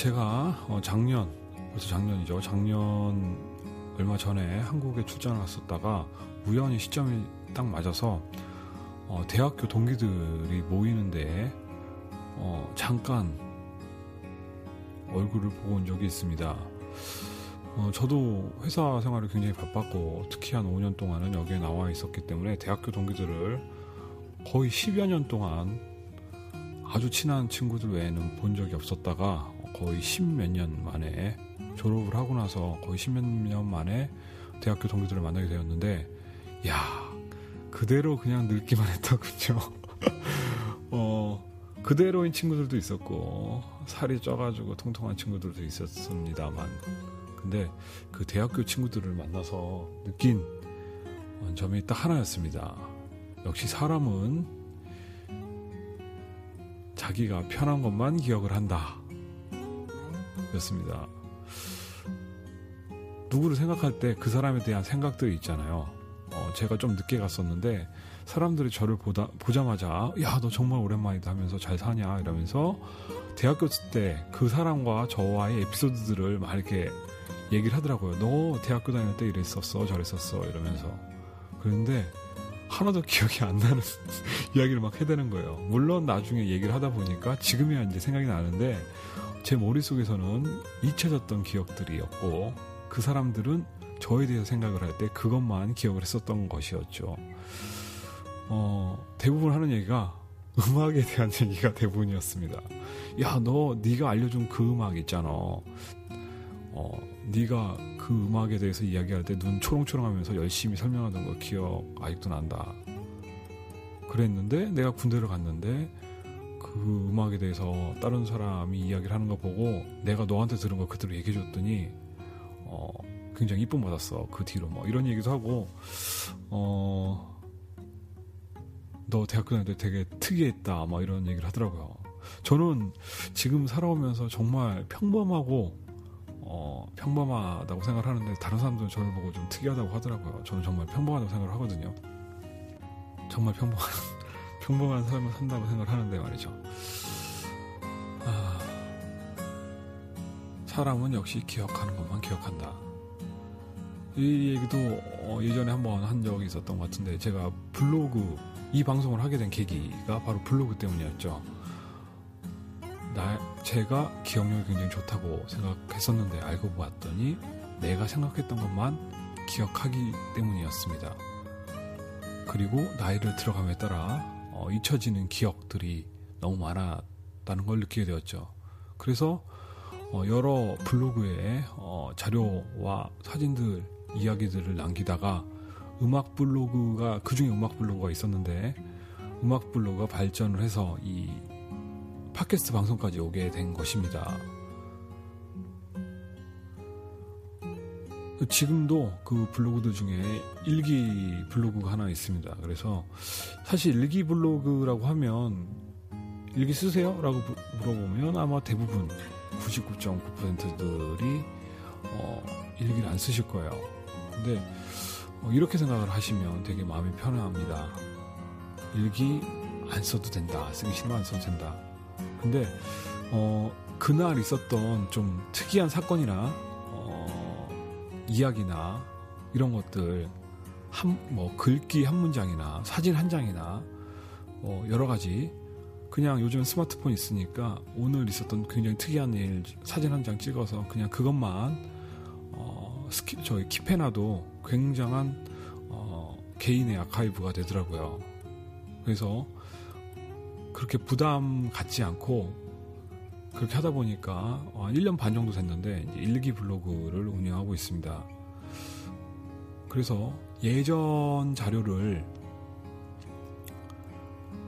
제가 어, 작년, 벌써 작년이죠. 작년 얼마 전에 한국에 출장을 갔었다가 우연히 시점이 딱 맞아서 어, 대학교 동기들이 모이는데 어, 잠깐 얼굴을 보고 온 적이 있습니다. 어, 저도 회사 생활을 굉장히 바빴고 특히 한 5년 동안은 여기에 나와 있었기 때문에 대학교 동기들을 거의 10여 년 동안 아주 친한 친구들 외에는 본 적이 없었다가 거의 십몇 년 만에 졸업을 하고 나서 거의 십몇 년 만에 대학교 동기들을 만나게 되었는데 야 그대로 그냥 늙기만 했더군요. 어 그대로인 친구들도 있었고 살이 쪄가지고 통통한 친구들도 있었습니다만 근데 그 대학교 친구들을 만나서 느낀 점이 딱 하나였습니다. 역시 사람은 자기가 편한 것만 기억을 한다. 였습니다. 누구를 생각할 때 그 사람에 대한 생각들이 있잖아요. 어, 제가 좀 늦게 갔었는데 사람들이 저를 보다, 보자마자 야 너 정말 오랜만이다 하면서 잘 사냐 이러면서 대학교 때 그 사람과 저와의 에피소드들을 막 이렇게 얘기를 하더라고요. 너 대학교 다닐 때 이랬었어 저랬었어 이러면서 그런데 하나도 기억이 안 나는 이야기를 막 해대는 거예요. 물론 나중에 얘기를 하다 보니까 지금이야 이제 생각이 나는데 제 머릿속에서는 잊혀졌던 기억들이었고 그 사람들은 저에 대해서 생각을 할 때 그것만 기억을 했었던 것이었죠. 어, 대부분 하는 얘기가 음악에 대한 얘기가 대부분이었습니다. 야, 너 네가 알려준 그 음악 있잖아. 어, 네가 그 음악에 대해서 이야기할 때 눈 초롱초롱하면서 열심히 설명하던 거 기억 아직도 난다. 그랬는데 내가 군대를 갔는데 그 음악에 대해서 다른 사람이 이야기를 하는 거 보고 내가 너한테 들은 거 그대로 얘기해 줬더니 어, 굉장히 이쁨 받았어. 그 뒤로 뭐 이런 얘기도 하고 어, 너 대학교 다닐 때 되게 특이했다. 뭐 이런 얘기를 하더라고요. 저는 지금 살아오면서 정말 평범하고 어, 평범하다고 생각을 하는데 다른 사람들은 저를 보고 좀 특이하다고 하더라고요. 저는 정말 평범하다고 생각을 하거든요. 정말 평범한 평범한 삶을 산다고 생각을 하는데 말이죠. 아, 사람은 역시 기억하는 것만 기억한다. 이 얘기도 어, 예전에 한번 한 적이 있었던 것 같은데 제가 블로그 이 방송을 하게 된 계기가 바로 블로그 때문이었죠. 나 제가 기억력이 굉장히 좋다고 생각했었는데 알고 봤더니 내가 생각했던 것만 기억하기 때문이었습니다. 그리고 나이를 들어감에 따라 어, 잊혀지는 기억들이 너무 많았다는 걸 느끼게 되었죠. 그래서 어, 여러 블로그에 어, 자료와 사진들 이야기들을 남기다가 음악 블로그가 그 중에 음악 블로그가 있었는데 음악 블로그가 발전을 해서 이 팟캐스트 방송까지 오게 된 것입니다. 지금도 그 블로그들 중에 일기 블로그가 하나 있습니다. 그래서 사실 일기 블로그라고 하면 일기 쓰세요? 라고 물어보면 아마 대부분 99.9%들이 어, 일기를 안 쓰실 거예요. 근데 어, 이렇게 생각을 하시면 되게 마음이 편합니다. 일기 안 써도 된다. 쓰기 싫으면 안 써도 된다. 근데 어, 그날 있었던 좀 특이한 사건이나 어, 이야기나 이런 것들 한 뭐 글귀 한 문장이나 사진 한 장이나 뭐 여러 가지 그냥 요즘 스마트폰 있으니까 오늘 있었던 굉장히 특이한 일 사진 한 장 찍어서 그냥 그것만 어, 스키, 저희 킵해놔도 굉장한 어, 개인의 아카이브가 되더라고요. 그래서 그렇게 부담 갖지 않고 그렇게 하다 보니까 1년 반 정도 됐는데 일기 블로그를 운영하고 있습니다. 그래서 예전 자료를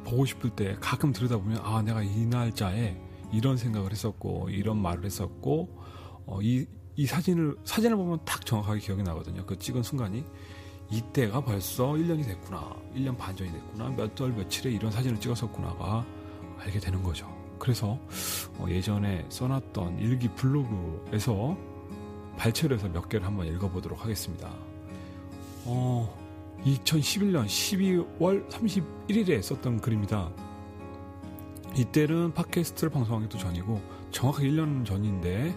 보고 싶을 때 가끔 들여다보면 아 내가 이 날짜에 이런 생각을 했었고 이런 말을 했었고 어, 이, 이 사진을 사진을 보면 딱 정확하게 기억이 나거든요. 그 찍은 순간이 이때가 벌써 1년이 됐구나. 1년 반 전이 됐구나. 몇 월 며칠에 이런 사진을 찍었었구나가 알게 되는 거죠. 그래서 어, 예전에 써놨던 일기 블로그에서 발췌를 해서 몇 개를 한번 읽어보도록 하겠습니다. 어, 2011년 12월 31일에 썼던 글입니다. 이때는 팟캐스트를 방송하기도 전이고 정확하게 1년 전인데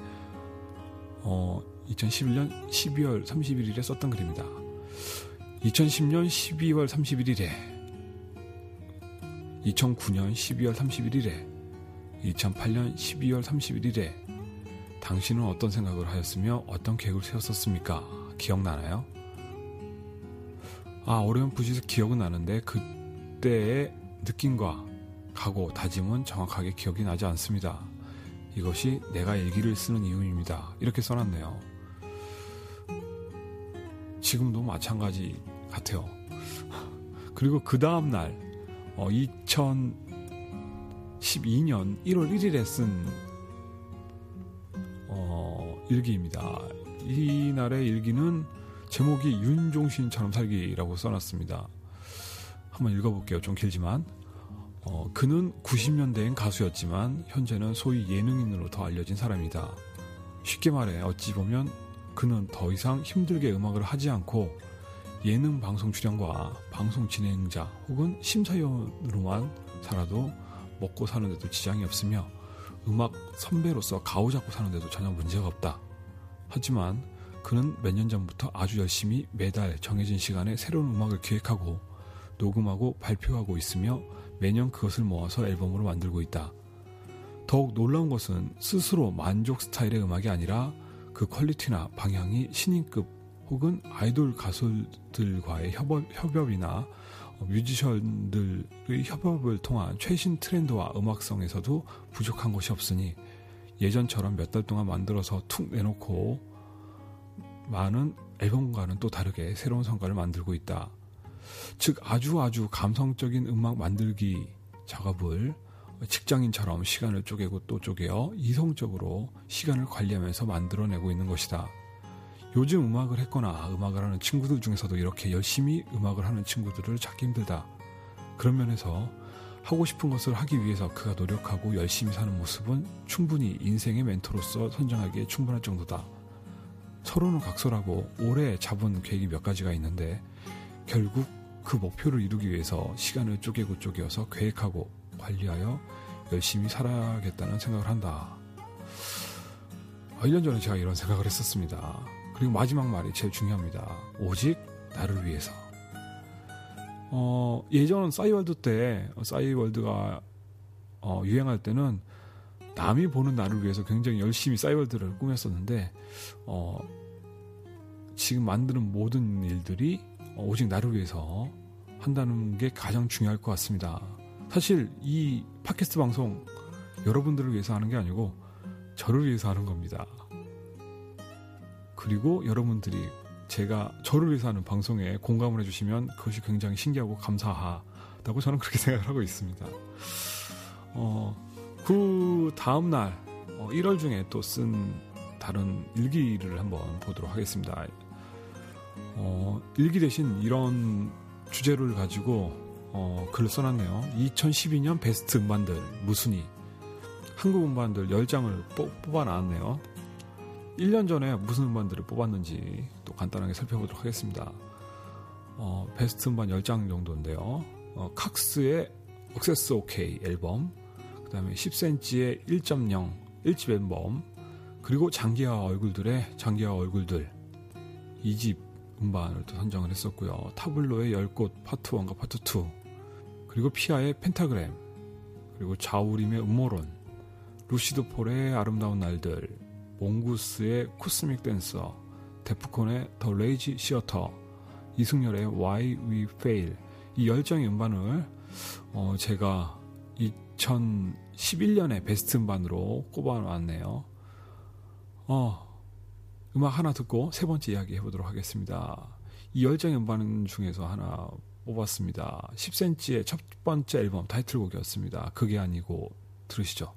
어, 2011년 12월 31일에 썼던 글입니다. 2010년 12월 31일에 2009년 12월 31일에 2008년 12월 31일에 당신은 어떤 생각을 하였으며 어떤 계획을 세웠었습니까? 기억나나요? 아, 어렴풋이 기억은 나는데 그때의 느낌과 각오, 다짐은 정확하게 기억이 나지 않습니다. 이것이 내가 일기를 쓰는 이유입니다. 이렇게 써놨네요. 지금도 마찬가지 같아요. 그리고 그 다음날, 어, 2012년 1월 1일에 쓴, 어, 일기입니다. 이날의 일기는 제목이 윤종신처럼 살기라고 써놨습니다. 한번 읽어볼게요. 좀 길지만. 어, 그는 90년대엔 가수였지만 현재는 소위 예능인으로 더 알려진 사람이다. 쉽게 말해 어찌 보면 그는 더 이상 힘들게 음악을 하지 않고 예능 방송 출연과 방송 진행자 혹은 심사위원으로만 살아도 먹고 사는데도 지장이 없으며 음악 선배로서 가오잡고 사는데도 전혀 문제가 없다. 하지만 그는 몇 년 전부터 아주 열심히 매달 정해진 시간에 새로운 음악을 기획하고 녹음하고 발표하고 있으며 매년 그것을 모아서 앨범으로 만들고 있다. 더욱 놀라운 것은 스스로 만족 스타일의 음악이 아니라 그 퀄리티나 방향이 신인급 혹은 아이돌 가수들과의 협업, 협업이나 뮤지션들의 협업을 통한 최신 트렌드와 음악성에서도 부족한 것이 없으니 예전처럼 몇 달 동안 만들어서 툭 내놓고 많은 앨범과는 또 다르게 새로운 성과를 만들고 있다. 즉 아주 아주 감성적인 음악 만들기 작업을 직장인처럼 시간을 쪼개고 또 쪼개어 이성적으로 시간을 관리하면서 만들어내고 있는 것이다. 요즘 음악을 했거나 음악을 하는 친구들 중에서도 이렇게 열심히 음악을 하는 친구들을 찾기 힘들다. 그런 면에서 하고 싶은 것을 하기 위해서 그가 노력하고 열심히 사는 모습은 충분히 인생의 멘토로서 선정하기에 충분할 정도다. 서로는 각설하고 오래 잡은 계획이 몇 가지가 있는데 결국 그 목표를 이루기 위해서 시간을 쪼개고 쪼개어서 계획하고 관리하여 열심히 살아야겠다는 생각을 한다. 1년 아, 전에 제가 이런 생각을 했었습니다. 그리고 마지막 말이 제일 중요합니다. 오직 나를 위해서. 어, 예전 싸이월드 때, 싸이월드가 어, 유행할 때는 남이 보는 나를 위해서 굉장히 열심히 싸이월드를 꾸몄었는데, 어, 지금 만드는 모든 일들이 오직 나를 위해서 한다는 게 가장 중요할 것 같습니다. 사실 이 팟캐스트 방송 여러분들을 위해서 하는 게 아니고 저를 위해서 하는 겁니다. 그리고 여러분들이 제가 저를 위해서 하는 방송에 공감을 해주시면 그것이 굉장히 신기하고 감사하다고 저는 그렇게 생각을 하고 있습니다. 어, 그 다음날 어, 1월 중에 또 쓴 다른 일기를 한번 보도록 하겠습니다. 어, 일기 대신 이런 주제를 가지고 어, 글을 써놨네요. 2012년 베스트 음반들 무순위 한국 음반들 10장을 뽑아 나왔네요. 1년 전에 무슨 음반들을 뽑았는지 또 간단하게 살펴보도록 하겠습니다. 어, 베스트 음반 10장 정도인데요. 어, 칵스의 억세스 OK 앨범, 그 다음에 10cm의 1.0 1집 앨범, 그리고 장기하 얼굴들의 장기하 얼굴들 2집 음반을 또 선정을 했었고요. 타블로의 열꽃 파트 1과 파트 2, 그리고 피아의 Pentagram, 그리고 자우림의 음모론, 루시드 폴의 아름다운 날들, 몽구스의 Cosmic Dancer, 데프콘의 The Rage Theater, 이승열의 Why We Fail 이 열 장의 음반을 어 제가 2011년에 베스트 음반으로 꼽아놨네요. 어 음악 하나 듣고 세 번째 이야기 해보도록 하겠습니다. 이 열정의 음반 중에서 하나 뽑았습니다. 10cm의 첫 번째 앨범 타이틀곡이었습니다. 그게 아니고 들으시죠.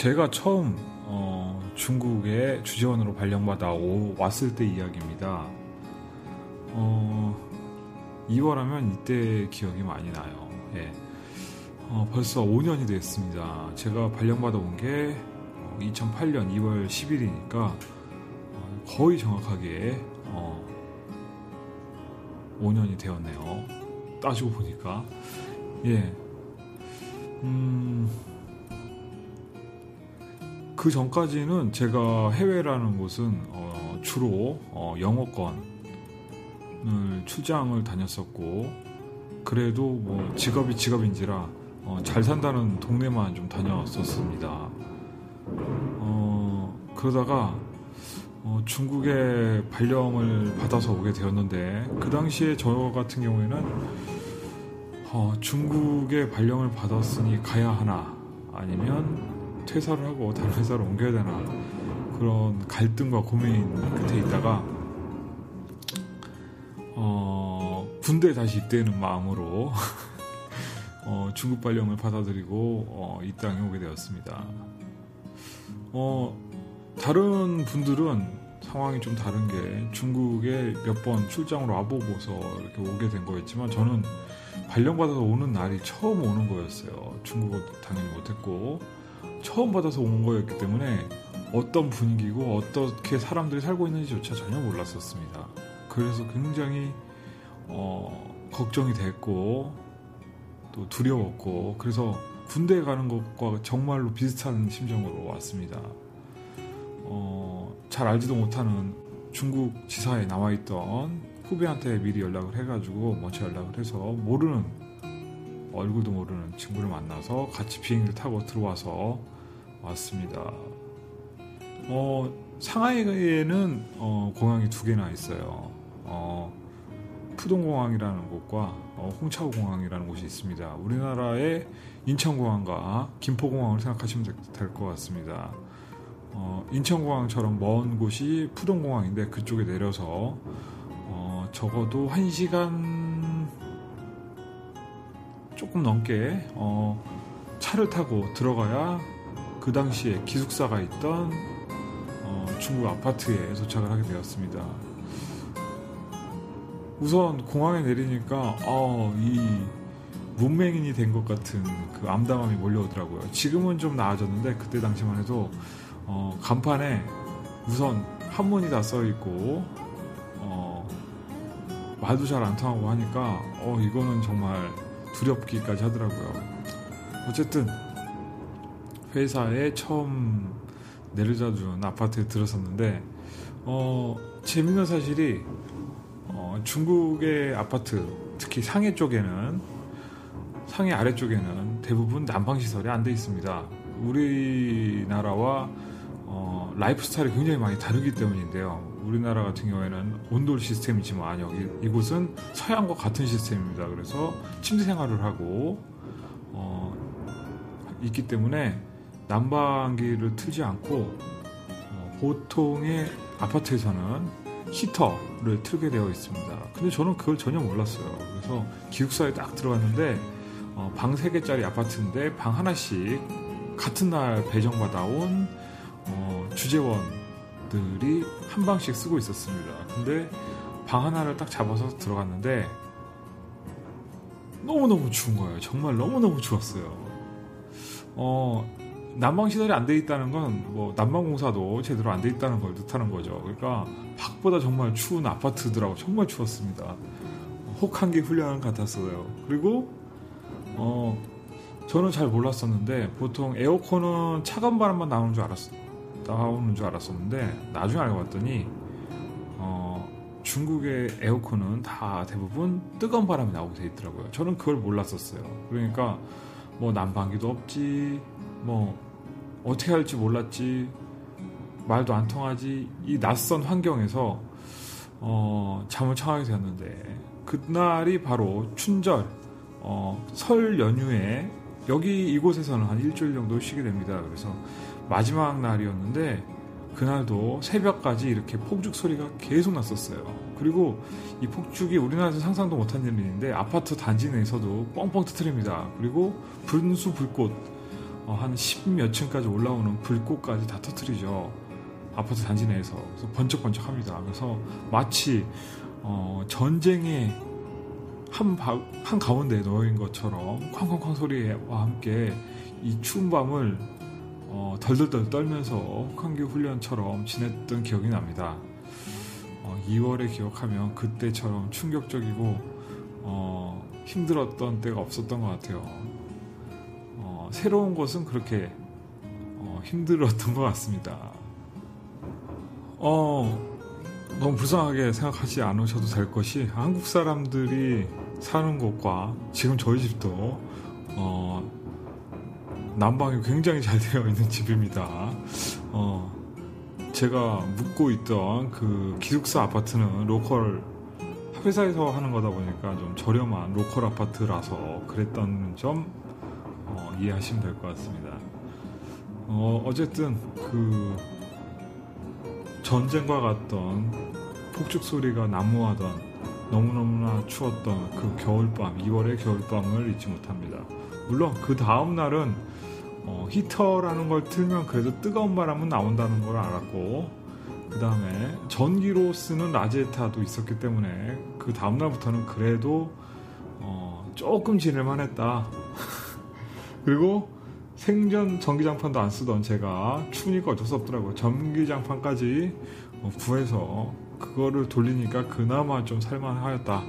제가 처음 어, 중국에 주재원으로 발령받아 오, 왔을 때 이야기입니다. 어, 2월 하면 이때 기억이 많이 나요. 예. 어, 벌써 5년이 됐습니다. 제가 발령받아 온 게 2008년 2월 10일이니까 거의 정확하게 5년이 되었네요. 따지고 보니까. 예. 음, 그 전까지는 제가 해외라는 곳은 어, 주로 어, 영어권을 출장을 다녔었고 그래도 뭐 직업이 직업인지라 어, 잘 산다는 동네만 좀 다녔었습니다. 어, 그러다가 어, 중국에 발령을 받아서 오게 되었는데 그 당시에 저 같은 경우에는 어, 중국에 발령을 받았으니 가야 하나 아니면 퇴사를 하고 다른 회사로 옮겨야 되나 그런 갈등과 고민 끝에 있다가 어, 군대에 다시 입대하는 마음으로 어, 중국 발령을 받아들이고 어, 이 땅에 오게 되었습니다. 어, 다른 분들은 상황이 좀 다른 게 중국에 몇 번 출장으로 와보고서 이렇게 오게 된 거였지만 저는 발령받아서 오는 날이 처음 오는 거였어요. 중국어 당연히 못했고 처음 받아서 온 거였기 때문에 어떤 분위기고 어떻게 사람들이 살고 있는지조차 전혀 몰랐었습니다. 그래서 굉장히 어, 걱정이 됐고 또 두려웠고 그래서 군대에 가는 것과 정말로 비슷한 심정으로 왔습니다. 어, 잘 알지도 못하는 중국 지사에 나와 있던 후배한테 미리 연락을 해가지고 먼저 연락을 해서 모르는 얼굴도 모르는 친구를 만나서 같이 비행기를 타고 들어와서 왔습니다. 어, 상하이에는 어, 공항이 두 개나 있어요. 어, 푸동공항이라는 곳과 어, 홍차오공항이라는 곳이 있습니다. 우리나라의 인천공항과 김포공항을 생각하시면 될 것 같습니다. 어, 인천공항처럼 먼 곳이 푸동공항인데 그쪽에 내려서 어, 적어도 1시간 조금 넘게 어, 차를 타고 들어가야 그 당시에 기숙사가 있던 어, 중국 아파트에 도착을 하게 되었습니다. 우선 공항에 내리니까 어, 이 문맹인이 된 것 같은 그 암담함이 몰려오더라고요. 지금은 좀 나아졌는데 그때 당시만 해도 어, 간판에 우선 한문이 다 써 있고 어, 말도 잘 안 통하고 하니까 어, 이거는 정말 두렵기까지 하더라고요. 어쨌든 회사에 처음 내려다 준 아파트에 들어섰는데 어, 재밌는 사실이 어, 중국의 아파트 특히 상해 쪽에는 상해 아래쪽에는 대부분 난방 시설이 안 돼 있습니다. 우리나라와 어, 라이프 스타일이 굉장히 많이 다르기 때문인데요. 우리나라 같은 경우에는 온돌 시스템이지만 여기 이곳은 서양과 같은 시스템입니다. 그래서 침대 생활을 하고 어, 있기 때문에 난방기를 틀지 않고 어, 보통의 아파트에서는 히터를 틀게 되어 있습니다. 근데 저는 그걸 전혀 몰랐어요. 그래서 기숙사에 딱 들어갔는데 어, 방 3개짜리 아파트인데 방 하나씩 같은 날 배정받아 온 어, 주재원 들이 한 방씩 쓰고 있었습니다. 근데 방 하나를 딱 잡아서 들어갔는데 너무너무 추운 거예요. 정말 너무너무 추웠어요. 어, 난방 시설이 안 돼 있다는 건 뭐 난방 공사도 제대로 안 돼 있다는 걸 뜻하는 거죠. 그러니까 밖보다 정말 추운 아파트들하고 정말 추웠습니다. 혹한기 훈련 같았어요. 그리고 어, 저는 잘 몰랐었는데 보통 에어컨은 차가운 바람만 나오는 줄 알았어 나오는 줄 알았었는데 나중에 알고 봤더니 어, 중국의 에어컨은 다 대부분 뜨거운 바람이 나오게 돼 있더라고요. 저는 그걸 몰랐었어요. 그러니까 뭐 난방기도 없지 뭐 어떻게 할지 몰랐지 말도 안 통하지 이 낯선 환경에서 어, 잠을 청하게 되었는데 그날이 바로 춘절 어, 설 연휴에 여기 이곳에서는 한 일주일 정도 쉬게 됩니다. 그래서 마지막 날이었는데 그날도 새벽까지 이렇게 폭죽 소리가 계속 났었어요. 그리고 이 폭죽이 우리나라에서 상상도 못한 일인데 아파트 단지 내에서도 뻥뻥 터트립니다. 그리고 분수 불꽃 어, 한 10몇 층까지 올라오는 불꽃까지 다 터트리죠. 아파트 단지 내에서. 그래서 번쩍번쩍 합니다. 그래서 마치, 어, 전쟁의 한, 바, 한 가운데에 놓인 것처럼 쾅쾅쾅 소리와 함께 이 추운 밤을 어, 덜덜덜 떨면서 혹한기 훈련처럼 지냈던 기억이 납니다. 어, 2월에 기억하면 그때처럼 충격적이고 어, 힘들었던 때가 없었던 것 같아요. 어, 새로운 것은 그렇게 어, 힘들었던 것 같습니다. 어, 너무 불쌍하게 생각하지 않으셔도 될 것이 한국 사람들이 사는 곳과 지금 저희 집도 어, 난방이 굉장히 잘 되어 있는 집입니다. 어, 제가 묵고 있던 그 기숙사 아파트는 local 회사에서 하는 거다 보니까 좀 저렴한 local 아파트라서 그랬던 점 어, 이해하시면 될 것 같습니다. 어, 어쨌든 그 전쟁과 같던 폭죽 소리가 난무하던 너무너무나 추웠던 그 겨울밤, 2월의 겨울밤을 잊지 못합니다. 물론 그 다음 날은 어, 히터라는 걸 틀면 그래도 뜨거운 바람은 나온다는 걸 알았고 그 다음에 전기로 쓰는 라제타도 있었기 때문에 그 다음 날부터는 그래도 어, 조금 지낼만 했다. 그리고 생전 전기장판도 안 쓰던 제가 추우니까 어쩔 수 없더라고요. 전기장판까지 어, 구해서 그거를 돌리니까 그나마 좀 살만하였다.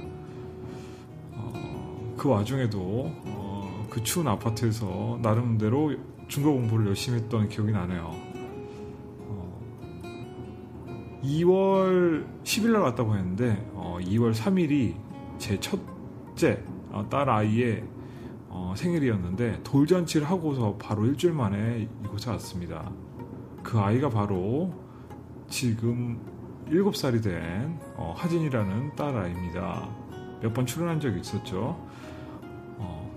어, 그 와중에도 어, 그 추운 아파트에서 나름대로 중국 공부를 열심히 했던 기억이 나네요. 2월 10일 날 왔다고 했는데 2월 3일이 제 첫째 딸 아이의 어, 생일이었는데 돌잔치를 하고서 바로 일주일 만에 이곳에 왔습니다. 그 아이가 바로 지금 7살이 된 어, 하진이라는 딸 아이입니다. 몇 번 출연한 적이 있었죠.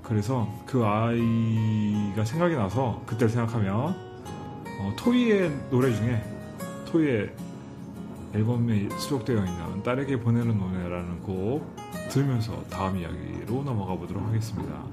어, 그래서 그 아이가 생각이 나서 그때를 생각하면 어, 토이의 노래 중에 토이의 앨범에 수록되어 있는 딸에게 보내는 노래라는 곡 들으면서 다음 이야기로 넘어가 보도록 하겠습니다.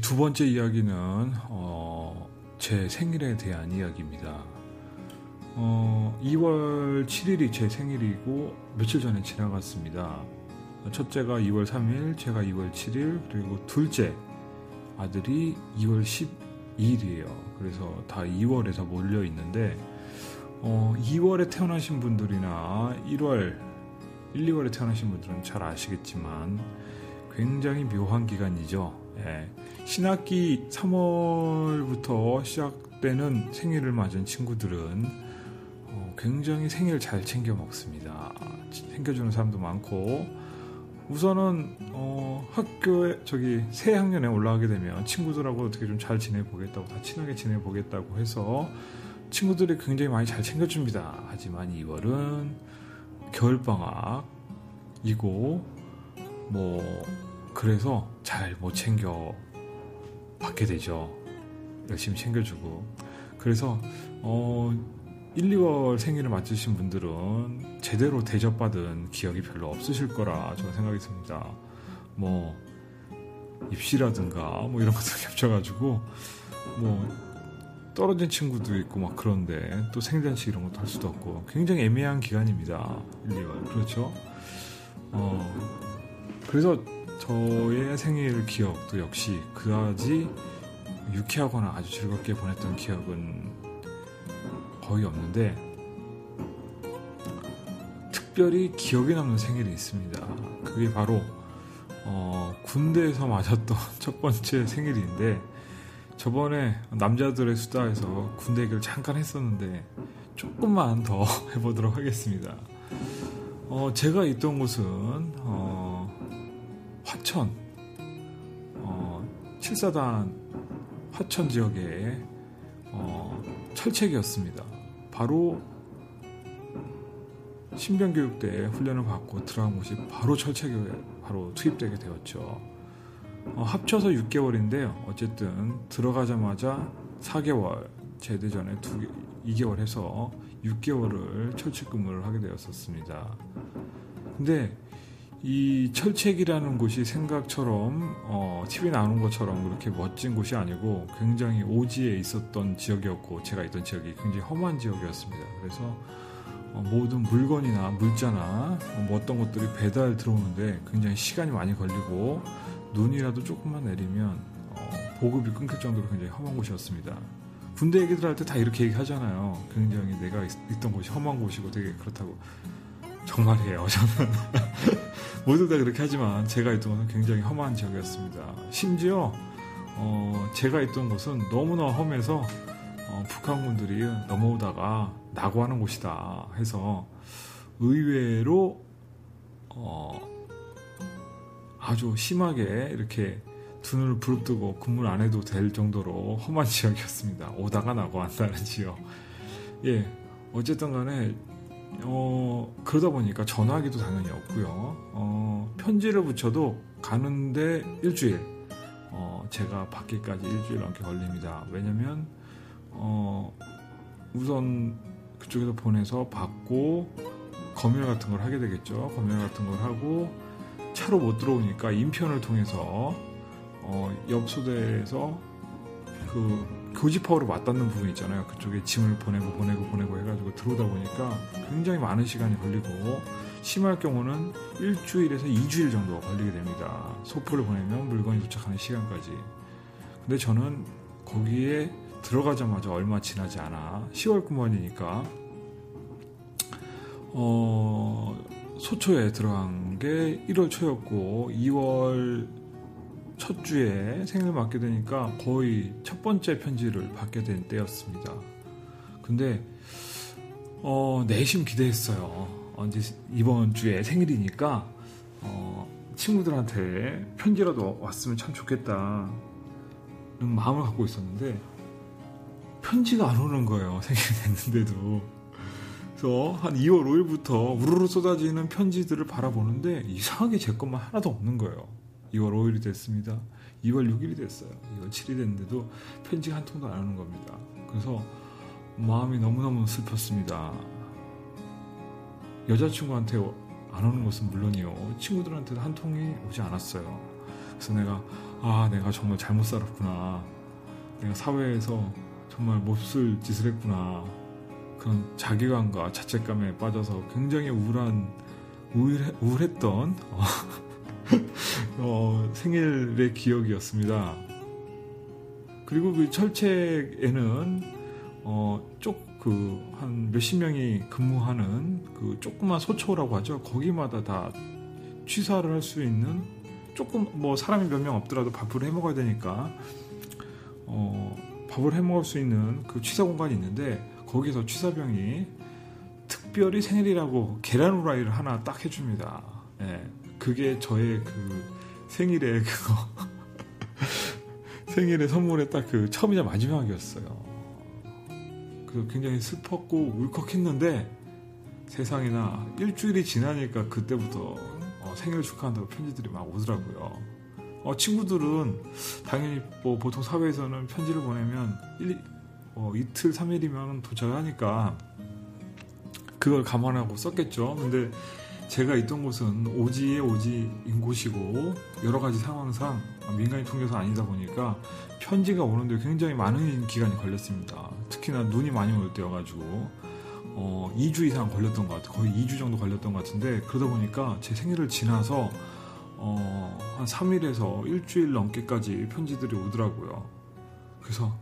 두 번째 이야기는 어, 제 생일에 대한 이야기입니다. 어, 2월 7일이 제 생일이고 며칠 전에 지나갔습니다. 첫째가 2월 3일, 제가 2월 7일, 그리고 둘째 아들이 2월 12일이에요. 그래서 다 2월에서 몰려 있는데 어, 2월에 태어나신 분들이나 1월, 1, 2월에 태어나신 분들은 잘 아시겠지만 굉장히 묘한 기간이죠. 예. 신학기 3월부터 시작되는 생일을 맞은 친구들은 어, 굉장히 생일 잘 챙겨 먹습니다. 챙겨주는 사람도 많고 우선은 어, 학교에 저기 새 학년에 올라가게 되면 친구들하고 어떻게 좀 잘 지내보겠다고 다 친하게 지내보겠다고 해서 친구들이 굉장히 많이 잘 챙겨줍니다. 하지만 2월은 겨울방학이고 뭐 그래서 잘 못 챙겨 받게 되죠. 열심히 챙겨주고 그래서 어 1, 2월 생일을 맞으신 분들은 제대로 대접받은 기억이 별로 없으실 거라 저는 생각이 듭니다. 뭐 입시라든가 뭐 이런 것들 겹쳐가지고 뭐 떨어진 친구도 있고 막 그런데 또 생일잔치 이런 것도 할 수도 없고 굉장히 애매한 기간입니다. 1, 2월 그렇죠? 어 그래서 저의 생일 기억도 역시 그다지 유쾌하거나 아주 즐겁게 보냈던 기억은 거의 없는데 특별히 기억에 남는 생일이 있습니다. 그게 바로 어, 군대에서 맞았던 첫 번째 생일인데 저번에 남자들의 수다에서 군대 얘기를 잠깐 했었는데 조금만 더 해보도록 하겠습니다. 어, 제가 있던 곳은 어, 화천 어, 7사단 화천 지역의 어, 철책이었습니다. 바로 신병교육대 훈련을 받고 들어간 곳이 바로 철책에 바로 투입되게 되었죠. 어, 합쳐서 6개월인데요. 어쨌든 들어가자마자 4개월, 제대 전에 2, 2개월 해서 6개월을 철책 근무를 하게 되었었습니다. 근데 이 철책이라는 곳이 생각처럼 어, TV에 나오는 것처럼 그렇게 멋진 곳이 아니고 굉장히 오지에 있었던 지역이었고 제가 있던 지역이 굉장히 험한 지역이었습니다. 그래서 어, 모든 물건이나 물자나 뭐 어떤 것들이 배달 들어오는데 굉장히 시간이 많이 걸리고 눈이라도 조금만 내리면 어, 보급이 끊길 정도로 굉장히 험한 곳이었습니다. 군대 얘기들 할 때 다 이렇게 얘기하잖아요. 굉장히 내가 있, 던 곳이 험한 곳이고 되게 그렇다고 정말이에요. 저는 모두 다 그렇게 하지만 제가 있던 곳은 굉장히 험한 지역이었습니다. 심지어 어, 제가 있던 곳은 너무나 험해서 어, 북한군들이 넘어오다가 낙오하는 곳이다 해서 의외로 어, 아주 심하게 이렇게 두 눈을 부릅뜨고 근무를 안 해도 될 정도로 험한 지역이었습니다. 오다가 낙오한다는 지역. 예, 어쨌든 간에 어, 그러다 보니까 전화기도 당연히 없고요. 어, 편지를 붙여도 가는데 일주일. 어, 제가 받기까지 일주일 넘게 걸립니다. 왜냐면, 어, 우선 그쪽에서 보내서 받고 검열 같은 걸 하게 되겠죠. 검열 같은 걸 하고 차로 못 들어오니까 인편을 통해서 어, 옆 소대에서 그 교집합으로 맞닿는 부분 있잖아요. 그쪽에 짐을 보내고 보내고 보내고 해가지고 들어오다 보니까 굉장히 많은 시간이 걸리고 심할 경우는 일주일에서 2주일 정도 걸리게 됩니다. 소포를 보내면 물건이 도착하는 시간까지. 근데 저는 거기에 들어가자마자 얼마 지나지 않아 10월 군번이니까 어 소초에 들어간 게 1월 초였고 2월 첫 주에 생일 맞게 되니까 거의 첫 번째 편지를 받게 된 때였습니다. 근데 어, 내심 기대했어요. 언제 이번 주에 생일이니까 어, 친구들한테 편지라도 왔으면 참 좋겠다. 는 마음을 갖고 있었는데 편지가 안 오는 거예요. 생일이 됐는데도. 그래서 한 2월 5일부터 우르르 쏟아지는 편지들을 바라보는데 이상하게 제 것만 하나도 없는 거예요. 2월 5일이 됐습니다. 2월 6일이 됐어요. 2월 7일이 됐는데도 편지가 한 통도 안 오는 겁니다. 그래서 마음이 너무너무 슬펐습니다. 여자친구한테 안 오는 것은 물론이요. 친구들한테도 한 통이 오지 않았어요. 그래서 내가 아 내가 정말 잘못 살았구나 내가 사회에서 정말 몹쓸 짓을 했구나 그런 자기감과 자책감에 빠져서 굉장히 우울한 우울해, 우울했던 어, 어, 생일의 기억이었습니다. 그리고 그 철책에는 어, 쪽그 한 몇십 명이 근무하는 그 조그만 소초라고 하죠. 거기마다 다 취사를 할 수 있는 조금 뭐 사람이 몇 명 없더라도 밥을 해 먹어야 되니까 어, 밥을 해 먹을 수 있는 그 취사 공간이 있는데 거기서 취사병이 특별히 생일이라고 계란 후라이를 하나 딱 해줍니다. 예, 그게 저의 그 생일에 그거 생일에 선물에 딱 그 처음이자 마지막이었어요. 그 굉장히 슬펐고 울컥했는데 세상에나 일주일이 지나니까 그때부터 어, 생일 축하한다고 편지들이 막 오더라고요. 어, 친구들은 당연히 뭐 보통 사회에서는 편지를 보내면 일, 어, 이틀, 3일이면 도착하니까 그걸 감안하고 썼겠죠. 근데 제가 있던 곳은 오지의 오지인 곳이고 여러 가지 상황상 민간인 통제소 아니다 보니까 편지가 오는데 굉장히 많은 기간이 걸렸습니다. 특히나 눈이 많이 올 때여가지고 어, 2주 이상 걸렸던 것 같아요. 거의 2주 정도 걸렸던 것 같은데 그러다 보니까 제 생일을 지나서 어, 한 3일에서 일주일 넘게까지 편지들이 오더라고요. 그래서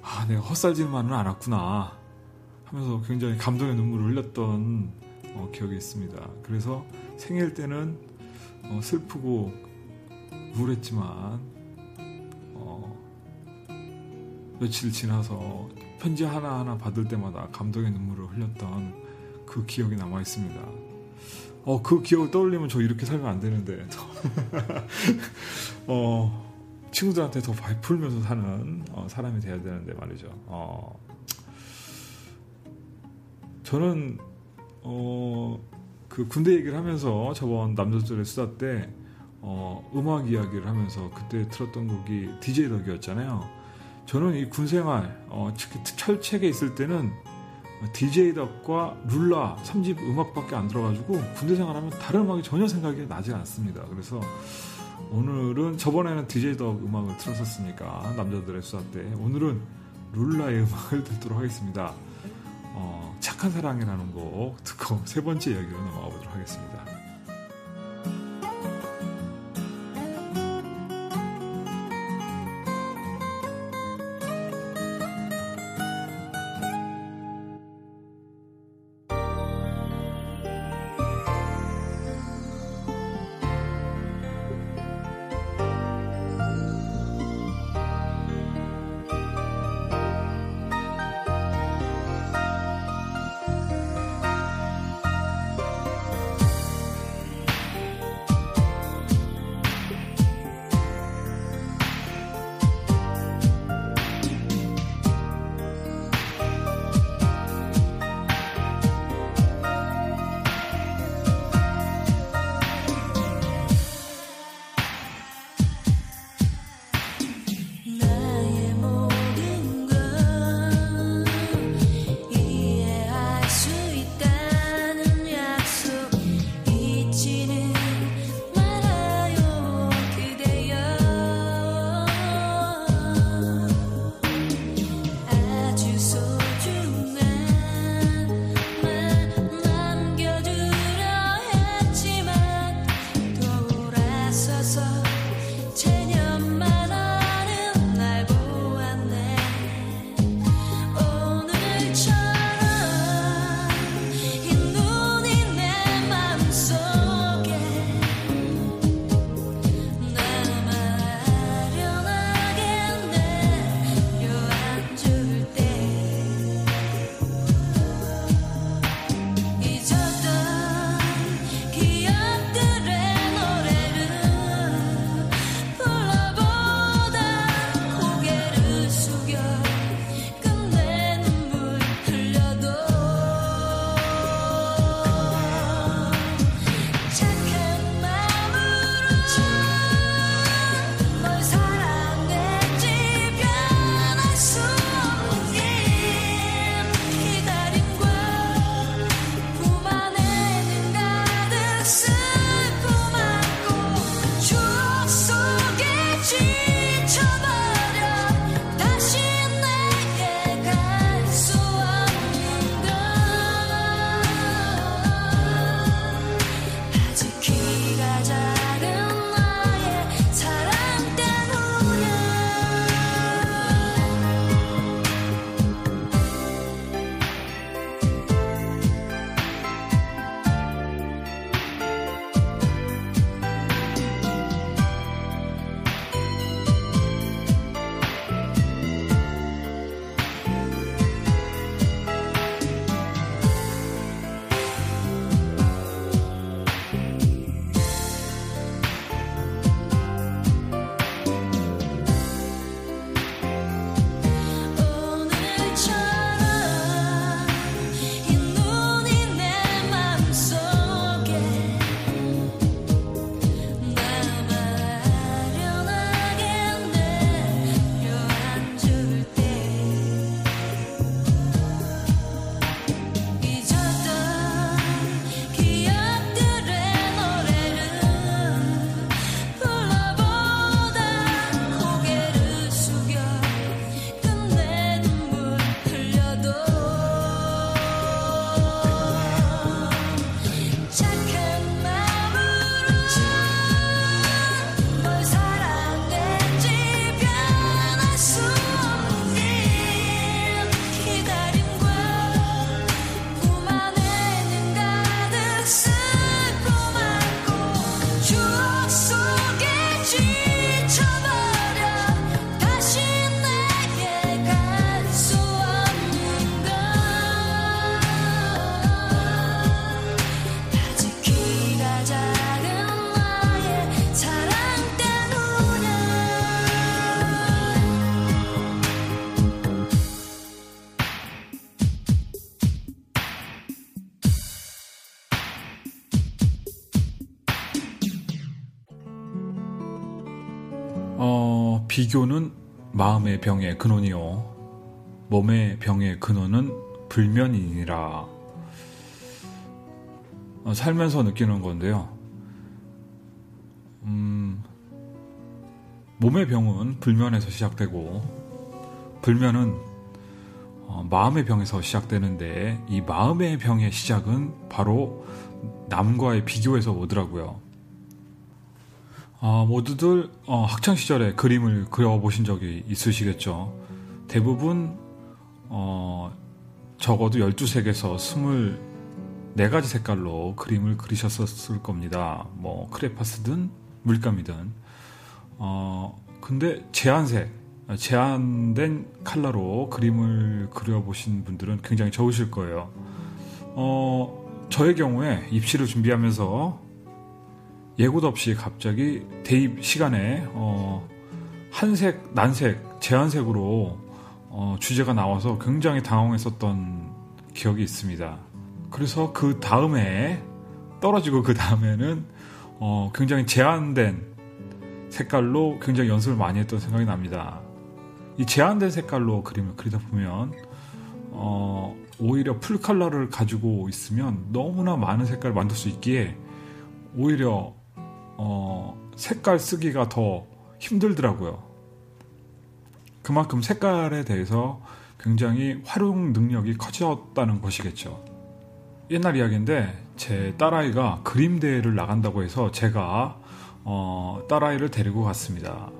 아 내가 헛살질만은 않았구나 하면서 굉장히 감동의 눈물을 흘렸던 어, 기억이 있습니다. 그래서 생일 때는 어, 슬프고 우울했지만 어, 며칠 지나서 편지 하나하나 받을 때마다 감동의 눈물을 흘렸던 그 기억이 남아 있습니다. 어, 그 기억을 떠올리면 저 이렇게 살면 안 되는데. 어, 친구들한테 더 풀면서 사는 어, 사람이 돼야 되는데 말이죠. 어, 저는 어, 그 군대 얘기를 하면서 저번 남자들의 수다 때 어, 음악 이야기를 하면서 그때 틀었던 곡이 DJ 덕이었잖아요. 저는 이 군생활, 어, 특히 철책에 있을 때는 DJ 덕과 룰라 3집 음악밖에 안 들어가지고 군대 생활하면 다른 음악이 전혀 생각이 나지 않습니다. 그래서 오늘은 저번에는 DJ 덕 음악을 틀었었으니까 남자들의 수다 때 오늘은 룰라의 음악을 듣도록 하겠습니다. 어, 착한 사랑이라는 곡 듣고 세 번째 이야기로 넘어가 보도록 하겠습니다. 비교는 마음의 병의 근원이요. 몸의 병의 근원은 불면이니라. 어, 살면서 느끼는 건데요. 음, 몸의 병은 불면에서 시작되고, 불면은 어, 마음의 병에서 시작되는데, 이 마음의 병의 시작은 바로 남과의 비교에서 오더라고요. 어, 모두들 어, 학창 시절에 그림을 그려보신 적이 있으시겠죠. 대부분 어, 적어도 12색에서 24가지 색깔로 그림을 그리셨었을 겁니다. 뭐 크레파스든 물감이든. 어, 근데 제한색, 제한된 컬러로 그림을 그려보신 분들은 굉장히 적으실 거예요. 어, 저의 경우에 입시를 준비하면서 예고도 없이 갑자기 대입 시험에 어, 한색, 난색, 제한색으로 어, 주제가 나와서 굉장히 당황했었던 기억이 있습니다. 그래서 그 다음에 떨어지고 그 다음에는 어, 굉장히 제한된 색깔로 굉장히 연습을 많이 했던 생각이 납니다. 이 제한된 색깔로 그림을 그리다 보면 어, 오히려 full color를 가지고 있으면 너무나 많은 색깔을 만들 수 있기에 오히려 어, 색깔 쓰기가 더 힘들더라고요. 그만큼 색깔에 대해서 굉장히 활용 능력이 커졌다는 것이겠죠. 옛날 이야기인데 제 딸아이가 그림 대회를 나간다고 해서 제가 어, 딸아이를 데리고 갔습니다.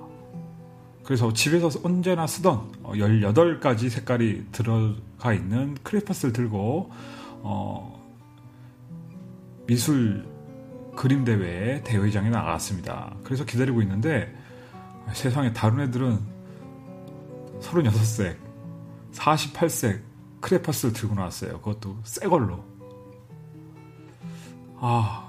그래서 집에서 언제나 쓰던 18가지 색깔이 들어가 있는 크레파스를 들고 어, 미술 그림 대회 대회장에 나갔습니다. 그래서 기다리고 있는데 세상에 다른 애들은 36색, 48색 크레파스를 들고 나왔어요. 그것도 새 걸로. 아.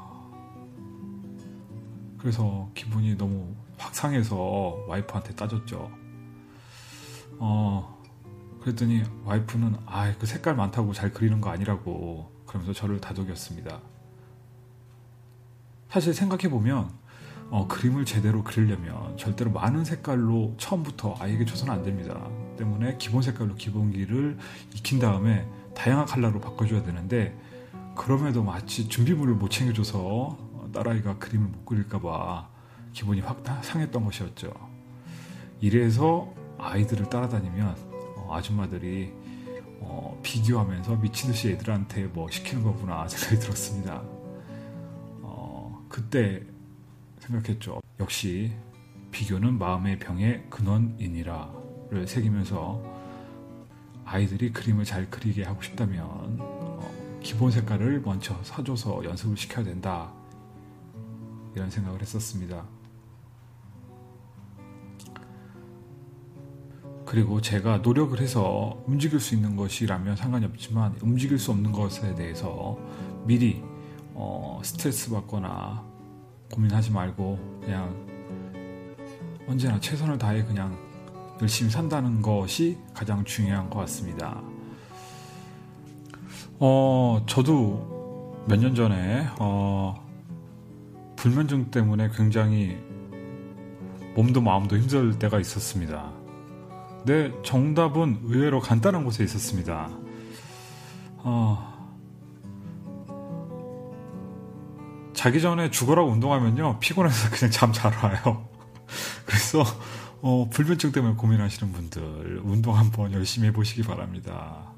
그래서 기분이 너무 확 상해서 와이프한테 따졌죠. 어, 그랬더니 와이프는 아, 그 색깔 많다고 잘 그리는 거 아니라고 그러면서 저를 다독였습니다. 사실 생각해보면 어, 그림을 제대로 그리려면 절대로 많은 색깔로 처음부터 아이에게 줘서는 안 됩니다. 때문에 기본 색깔로 기본기를 익힌 다음에 다양한 컬러로 바꿔줘야 되는데 그럼에도 마치 준비물을 못 챙겨줘서 딸아이가 그림을 못 그릴까봐 기분이 확 상했던 것이었죠. 이래서 아이들을 따라다니면 어, 아줌마들이 어, 비교하면서 미친 듯이 애들한테 뭐 시키는 거구나 생각이 들었습니다. 그때 생각했죠. 역시 비교는 마음의 병의 근원이니라를 새기면서 아이들이 그림을 잘 그리게 하고 싶다면 어, 기본 색깔을 먼저 사줘서 연습을 시켜야 된다. 이런 생각을 했었습니다. 그리고 제가 노력을 해서 움직일 수 있는 것이라면 상관이 없지만 움직일 수 없는 것에 대해서 미리 어, 스트레스 받거나 고민하지 말고 그냥 언제나 최선을 다해 그냥 열심히 산다는 것이 가장 중요한 것 같습니다. 어, 저도 몇 년 전에, 어, 불면증 때문에 굉장히 몸도 마음도 힘들 때가 있었습니다. 근 정답은 의외로 간단한 곳에 있었습니다. 어, 자기 전에 죽어라 운동하면요 피곤해서 그냥 잠 잘 와요. 그래서 어, 불면증 때문에 고민하시는 분들 운동 한번 열심히 해보시기 바랍니다.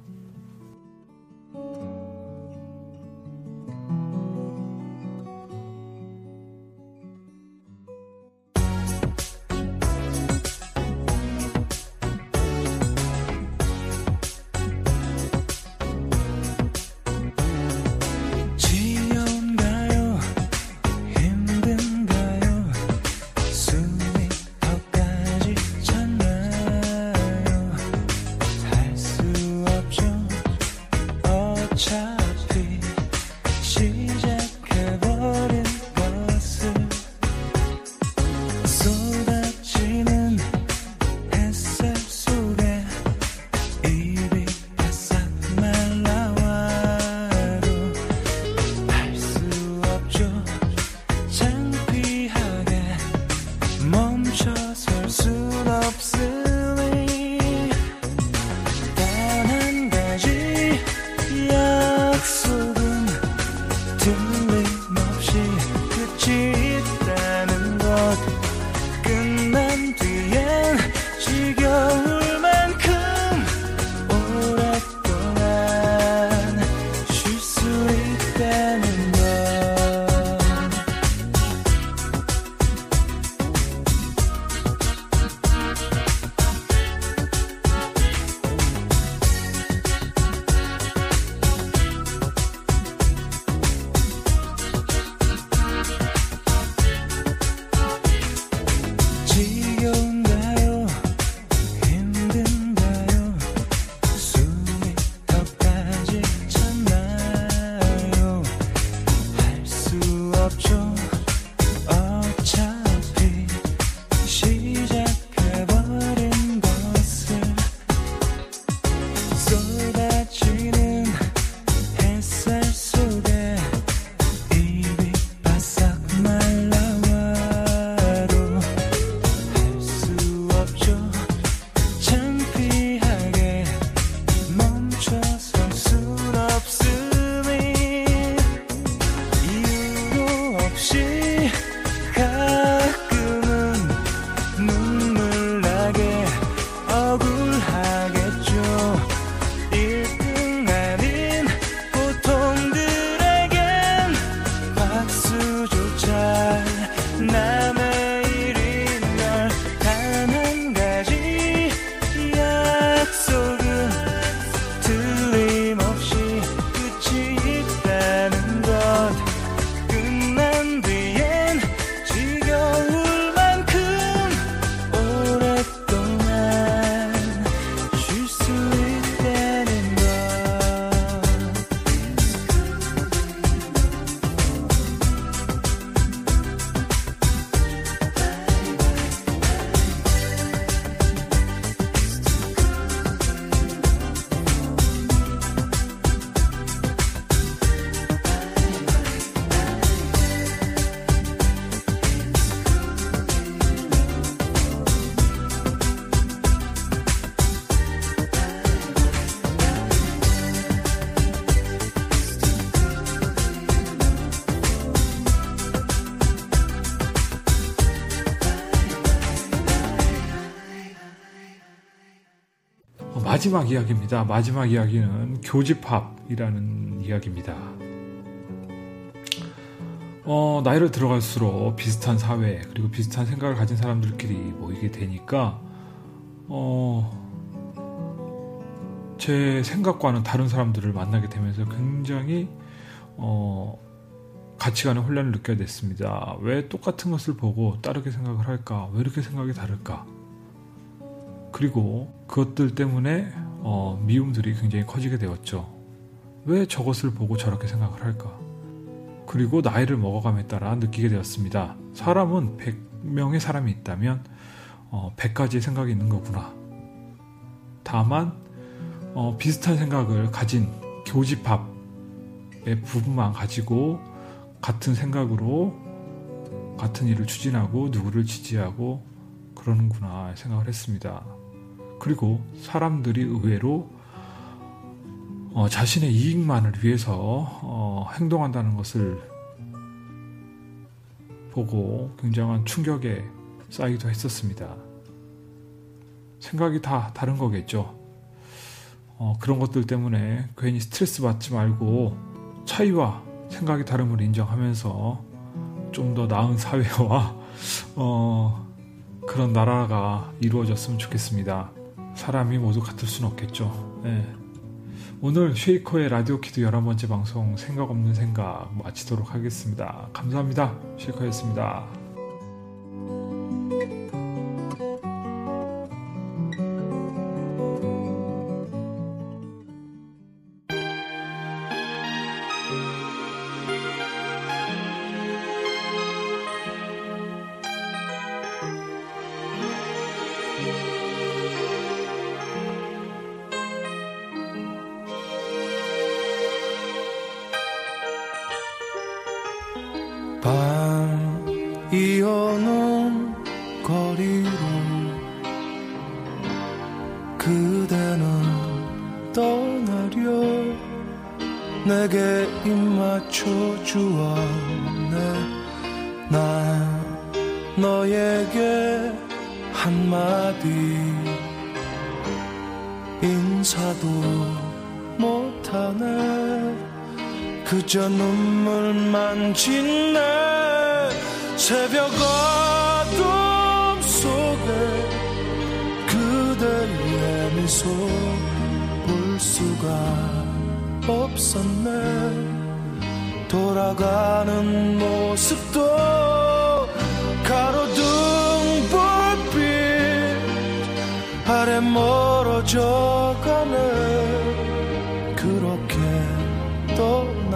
마지막 이야기입니다. 마지막 이야기는 교집합이라는 이야기입니다. 어, 나이를 들어갈수록 비슷한 사회 그리고 비슷한 생각을 가진 사람들끼리 모이게 되니까 어, 제 생각과는 다른 사람들을 만나게 되면서 굉장히 어, 가치관의 혼란을 느껴야 됐습니다. 왜 똑같은 것을 보고 다르게 생각을 할까? 왜 이렇게 생각이 다를까? 그리고 그것들 때문에 어, 미움들이 굉장히 커지게 되었죠. 왜 저것을 보고 저렇게 생각을 할까? 그리고 나이를 먹어감에 따라 느끼게 되었습니다. 사람은 100명의 사람이 있다면 어, 100가지의 생각이 있는 거구나. 다만 어, 비슷한 생각을 가진 교집합의 부분만 가지고 같은 생각으로 같은 일을 추진하고 누구를 지지하고 그러는구나 생각을 했습니다. 그리고 사람들이 의외로 어, 자신의 이익만을 위해서 어, 행동한다는 것을 보고 굉장한 충격에 쌓이기도 했었습니다. 생각이 다 다른 거겠죠. 어, 그런 것들 때문에 괜히 스트레스 받지 말고 차이와 생각이 다름을 인정하면서 좀 더 나은 사회와 어, 그런 나라가 이루어졌으면 좋겠습니다. 사람이 모두 같을 수는 없겠죠. 네. 오늘 쉐이커의 라디오 키드 11번째 방송 생각 없는 생각 마치도록 하겠습니다. 감사합니다. 쉐이커였습니다.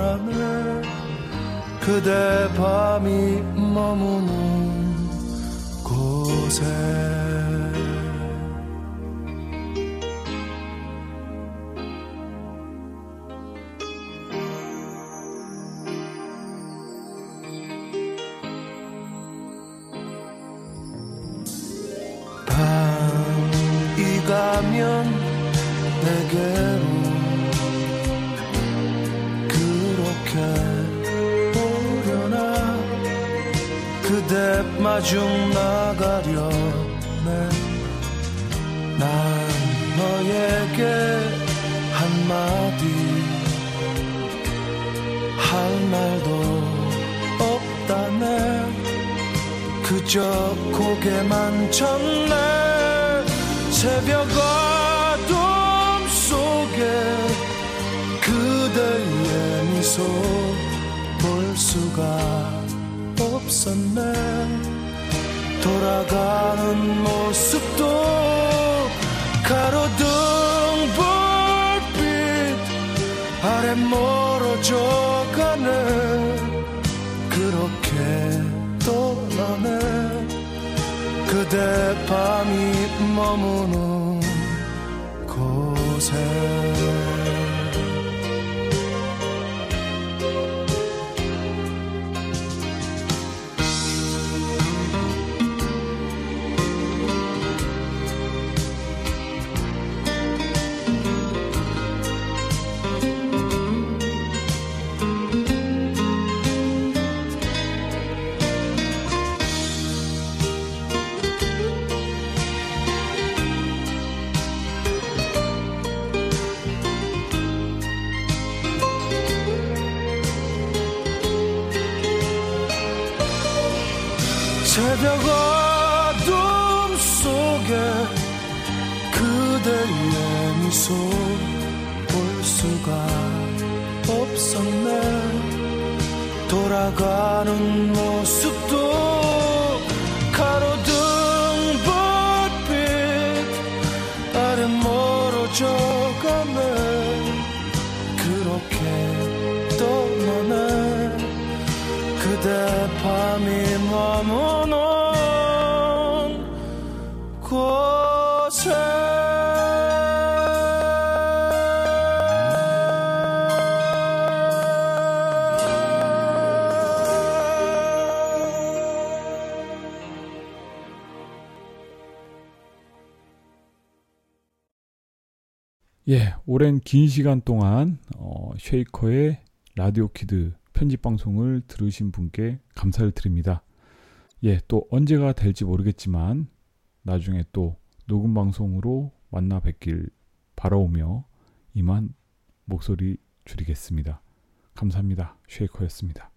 떠나네 그대 밤이 머무는 곳에 마중 나가려네. 난 너에게 한마디. 할 말도 없다네. 그저 고개만 쳤네. 새벽 어둠 속에 그대의 미소 볼 수가 없었네 돌아가는 모습도 가로등 불빛 아래 멀어져 가네. 그렇게 떠나네. 그대 밤이 머무는 돌 오랜 긴 시간 동안 어, 쉐이커의 라디오 키드 편집 방송을 들으신 분께 감사를 드립니다. 예, 또 언제가 될지 모르겠지만 나중에 또 녹음 방송으로 만나 뵙길 바라오며 이만 목소리 줄이겠습니다. 감사합니다. 쉐이커였습니다.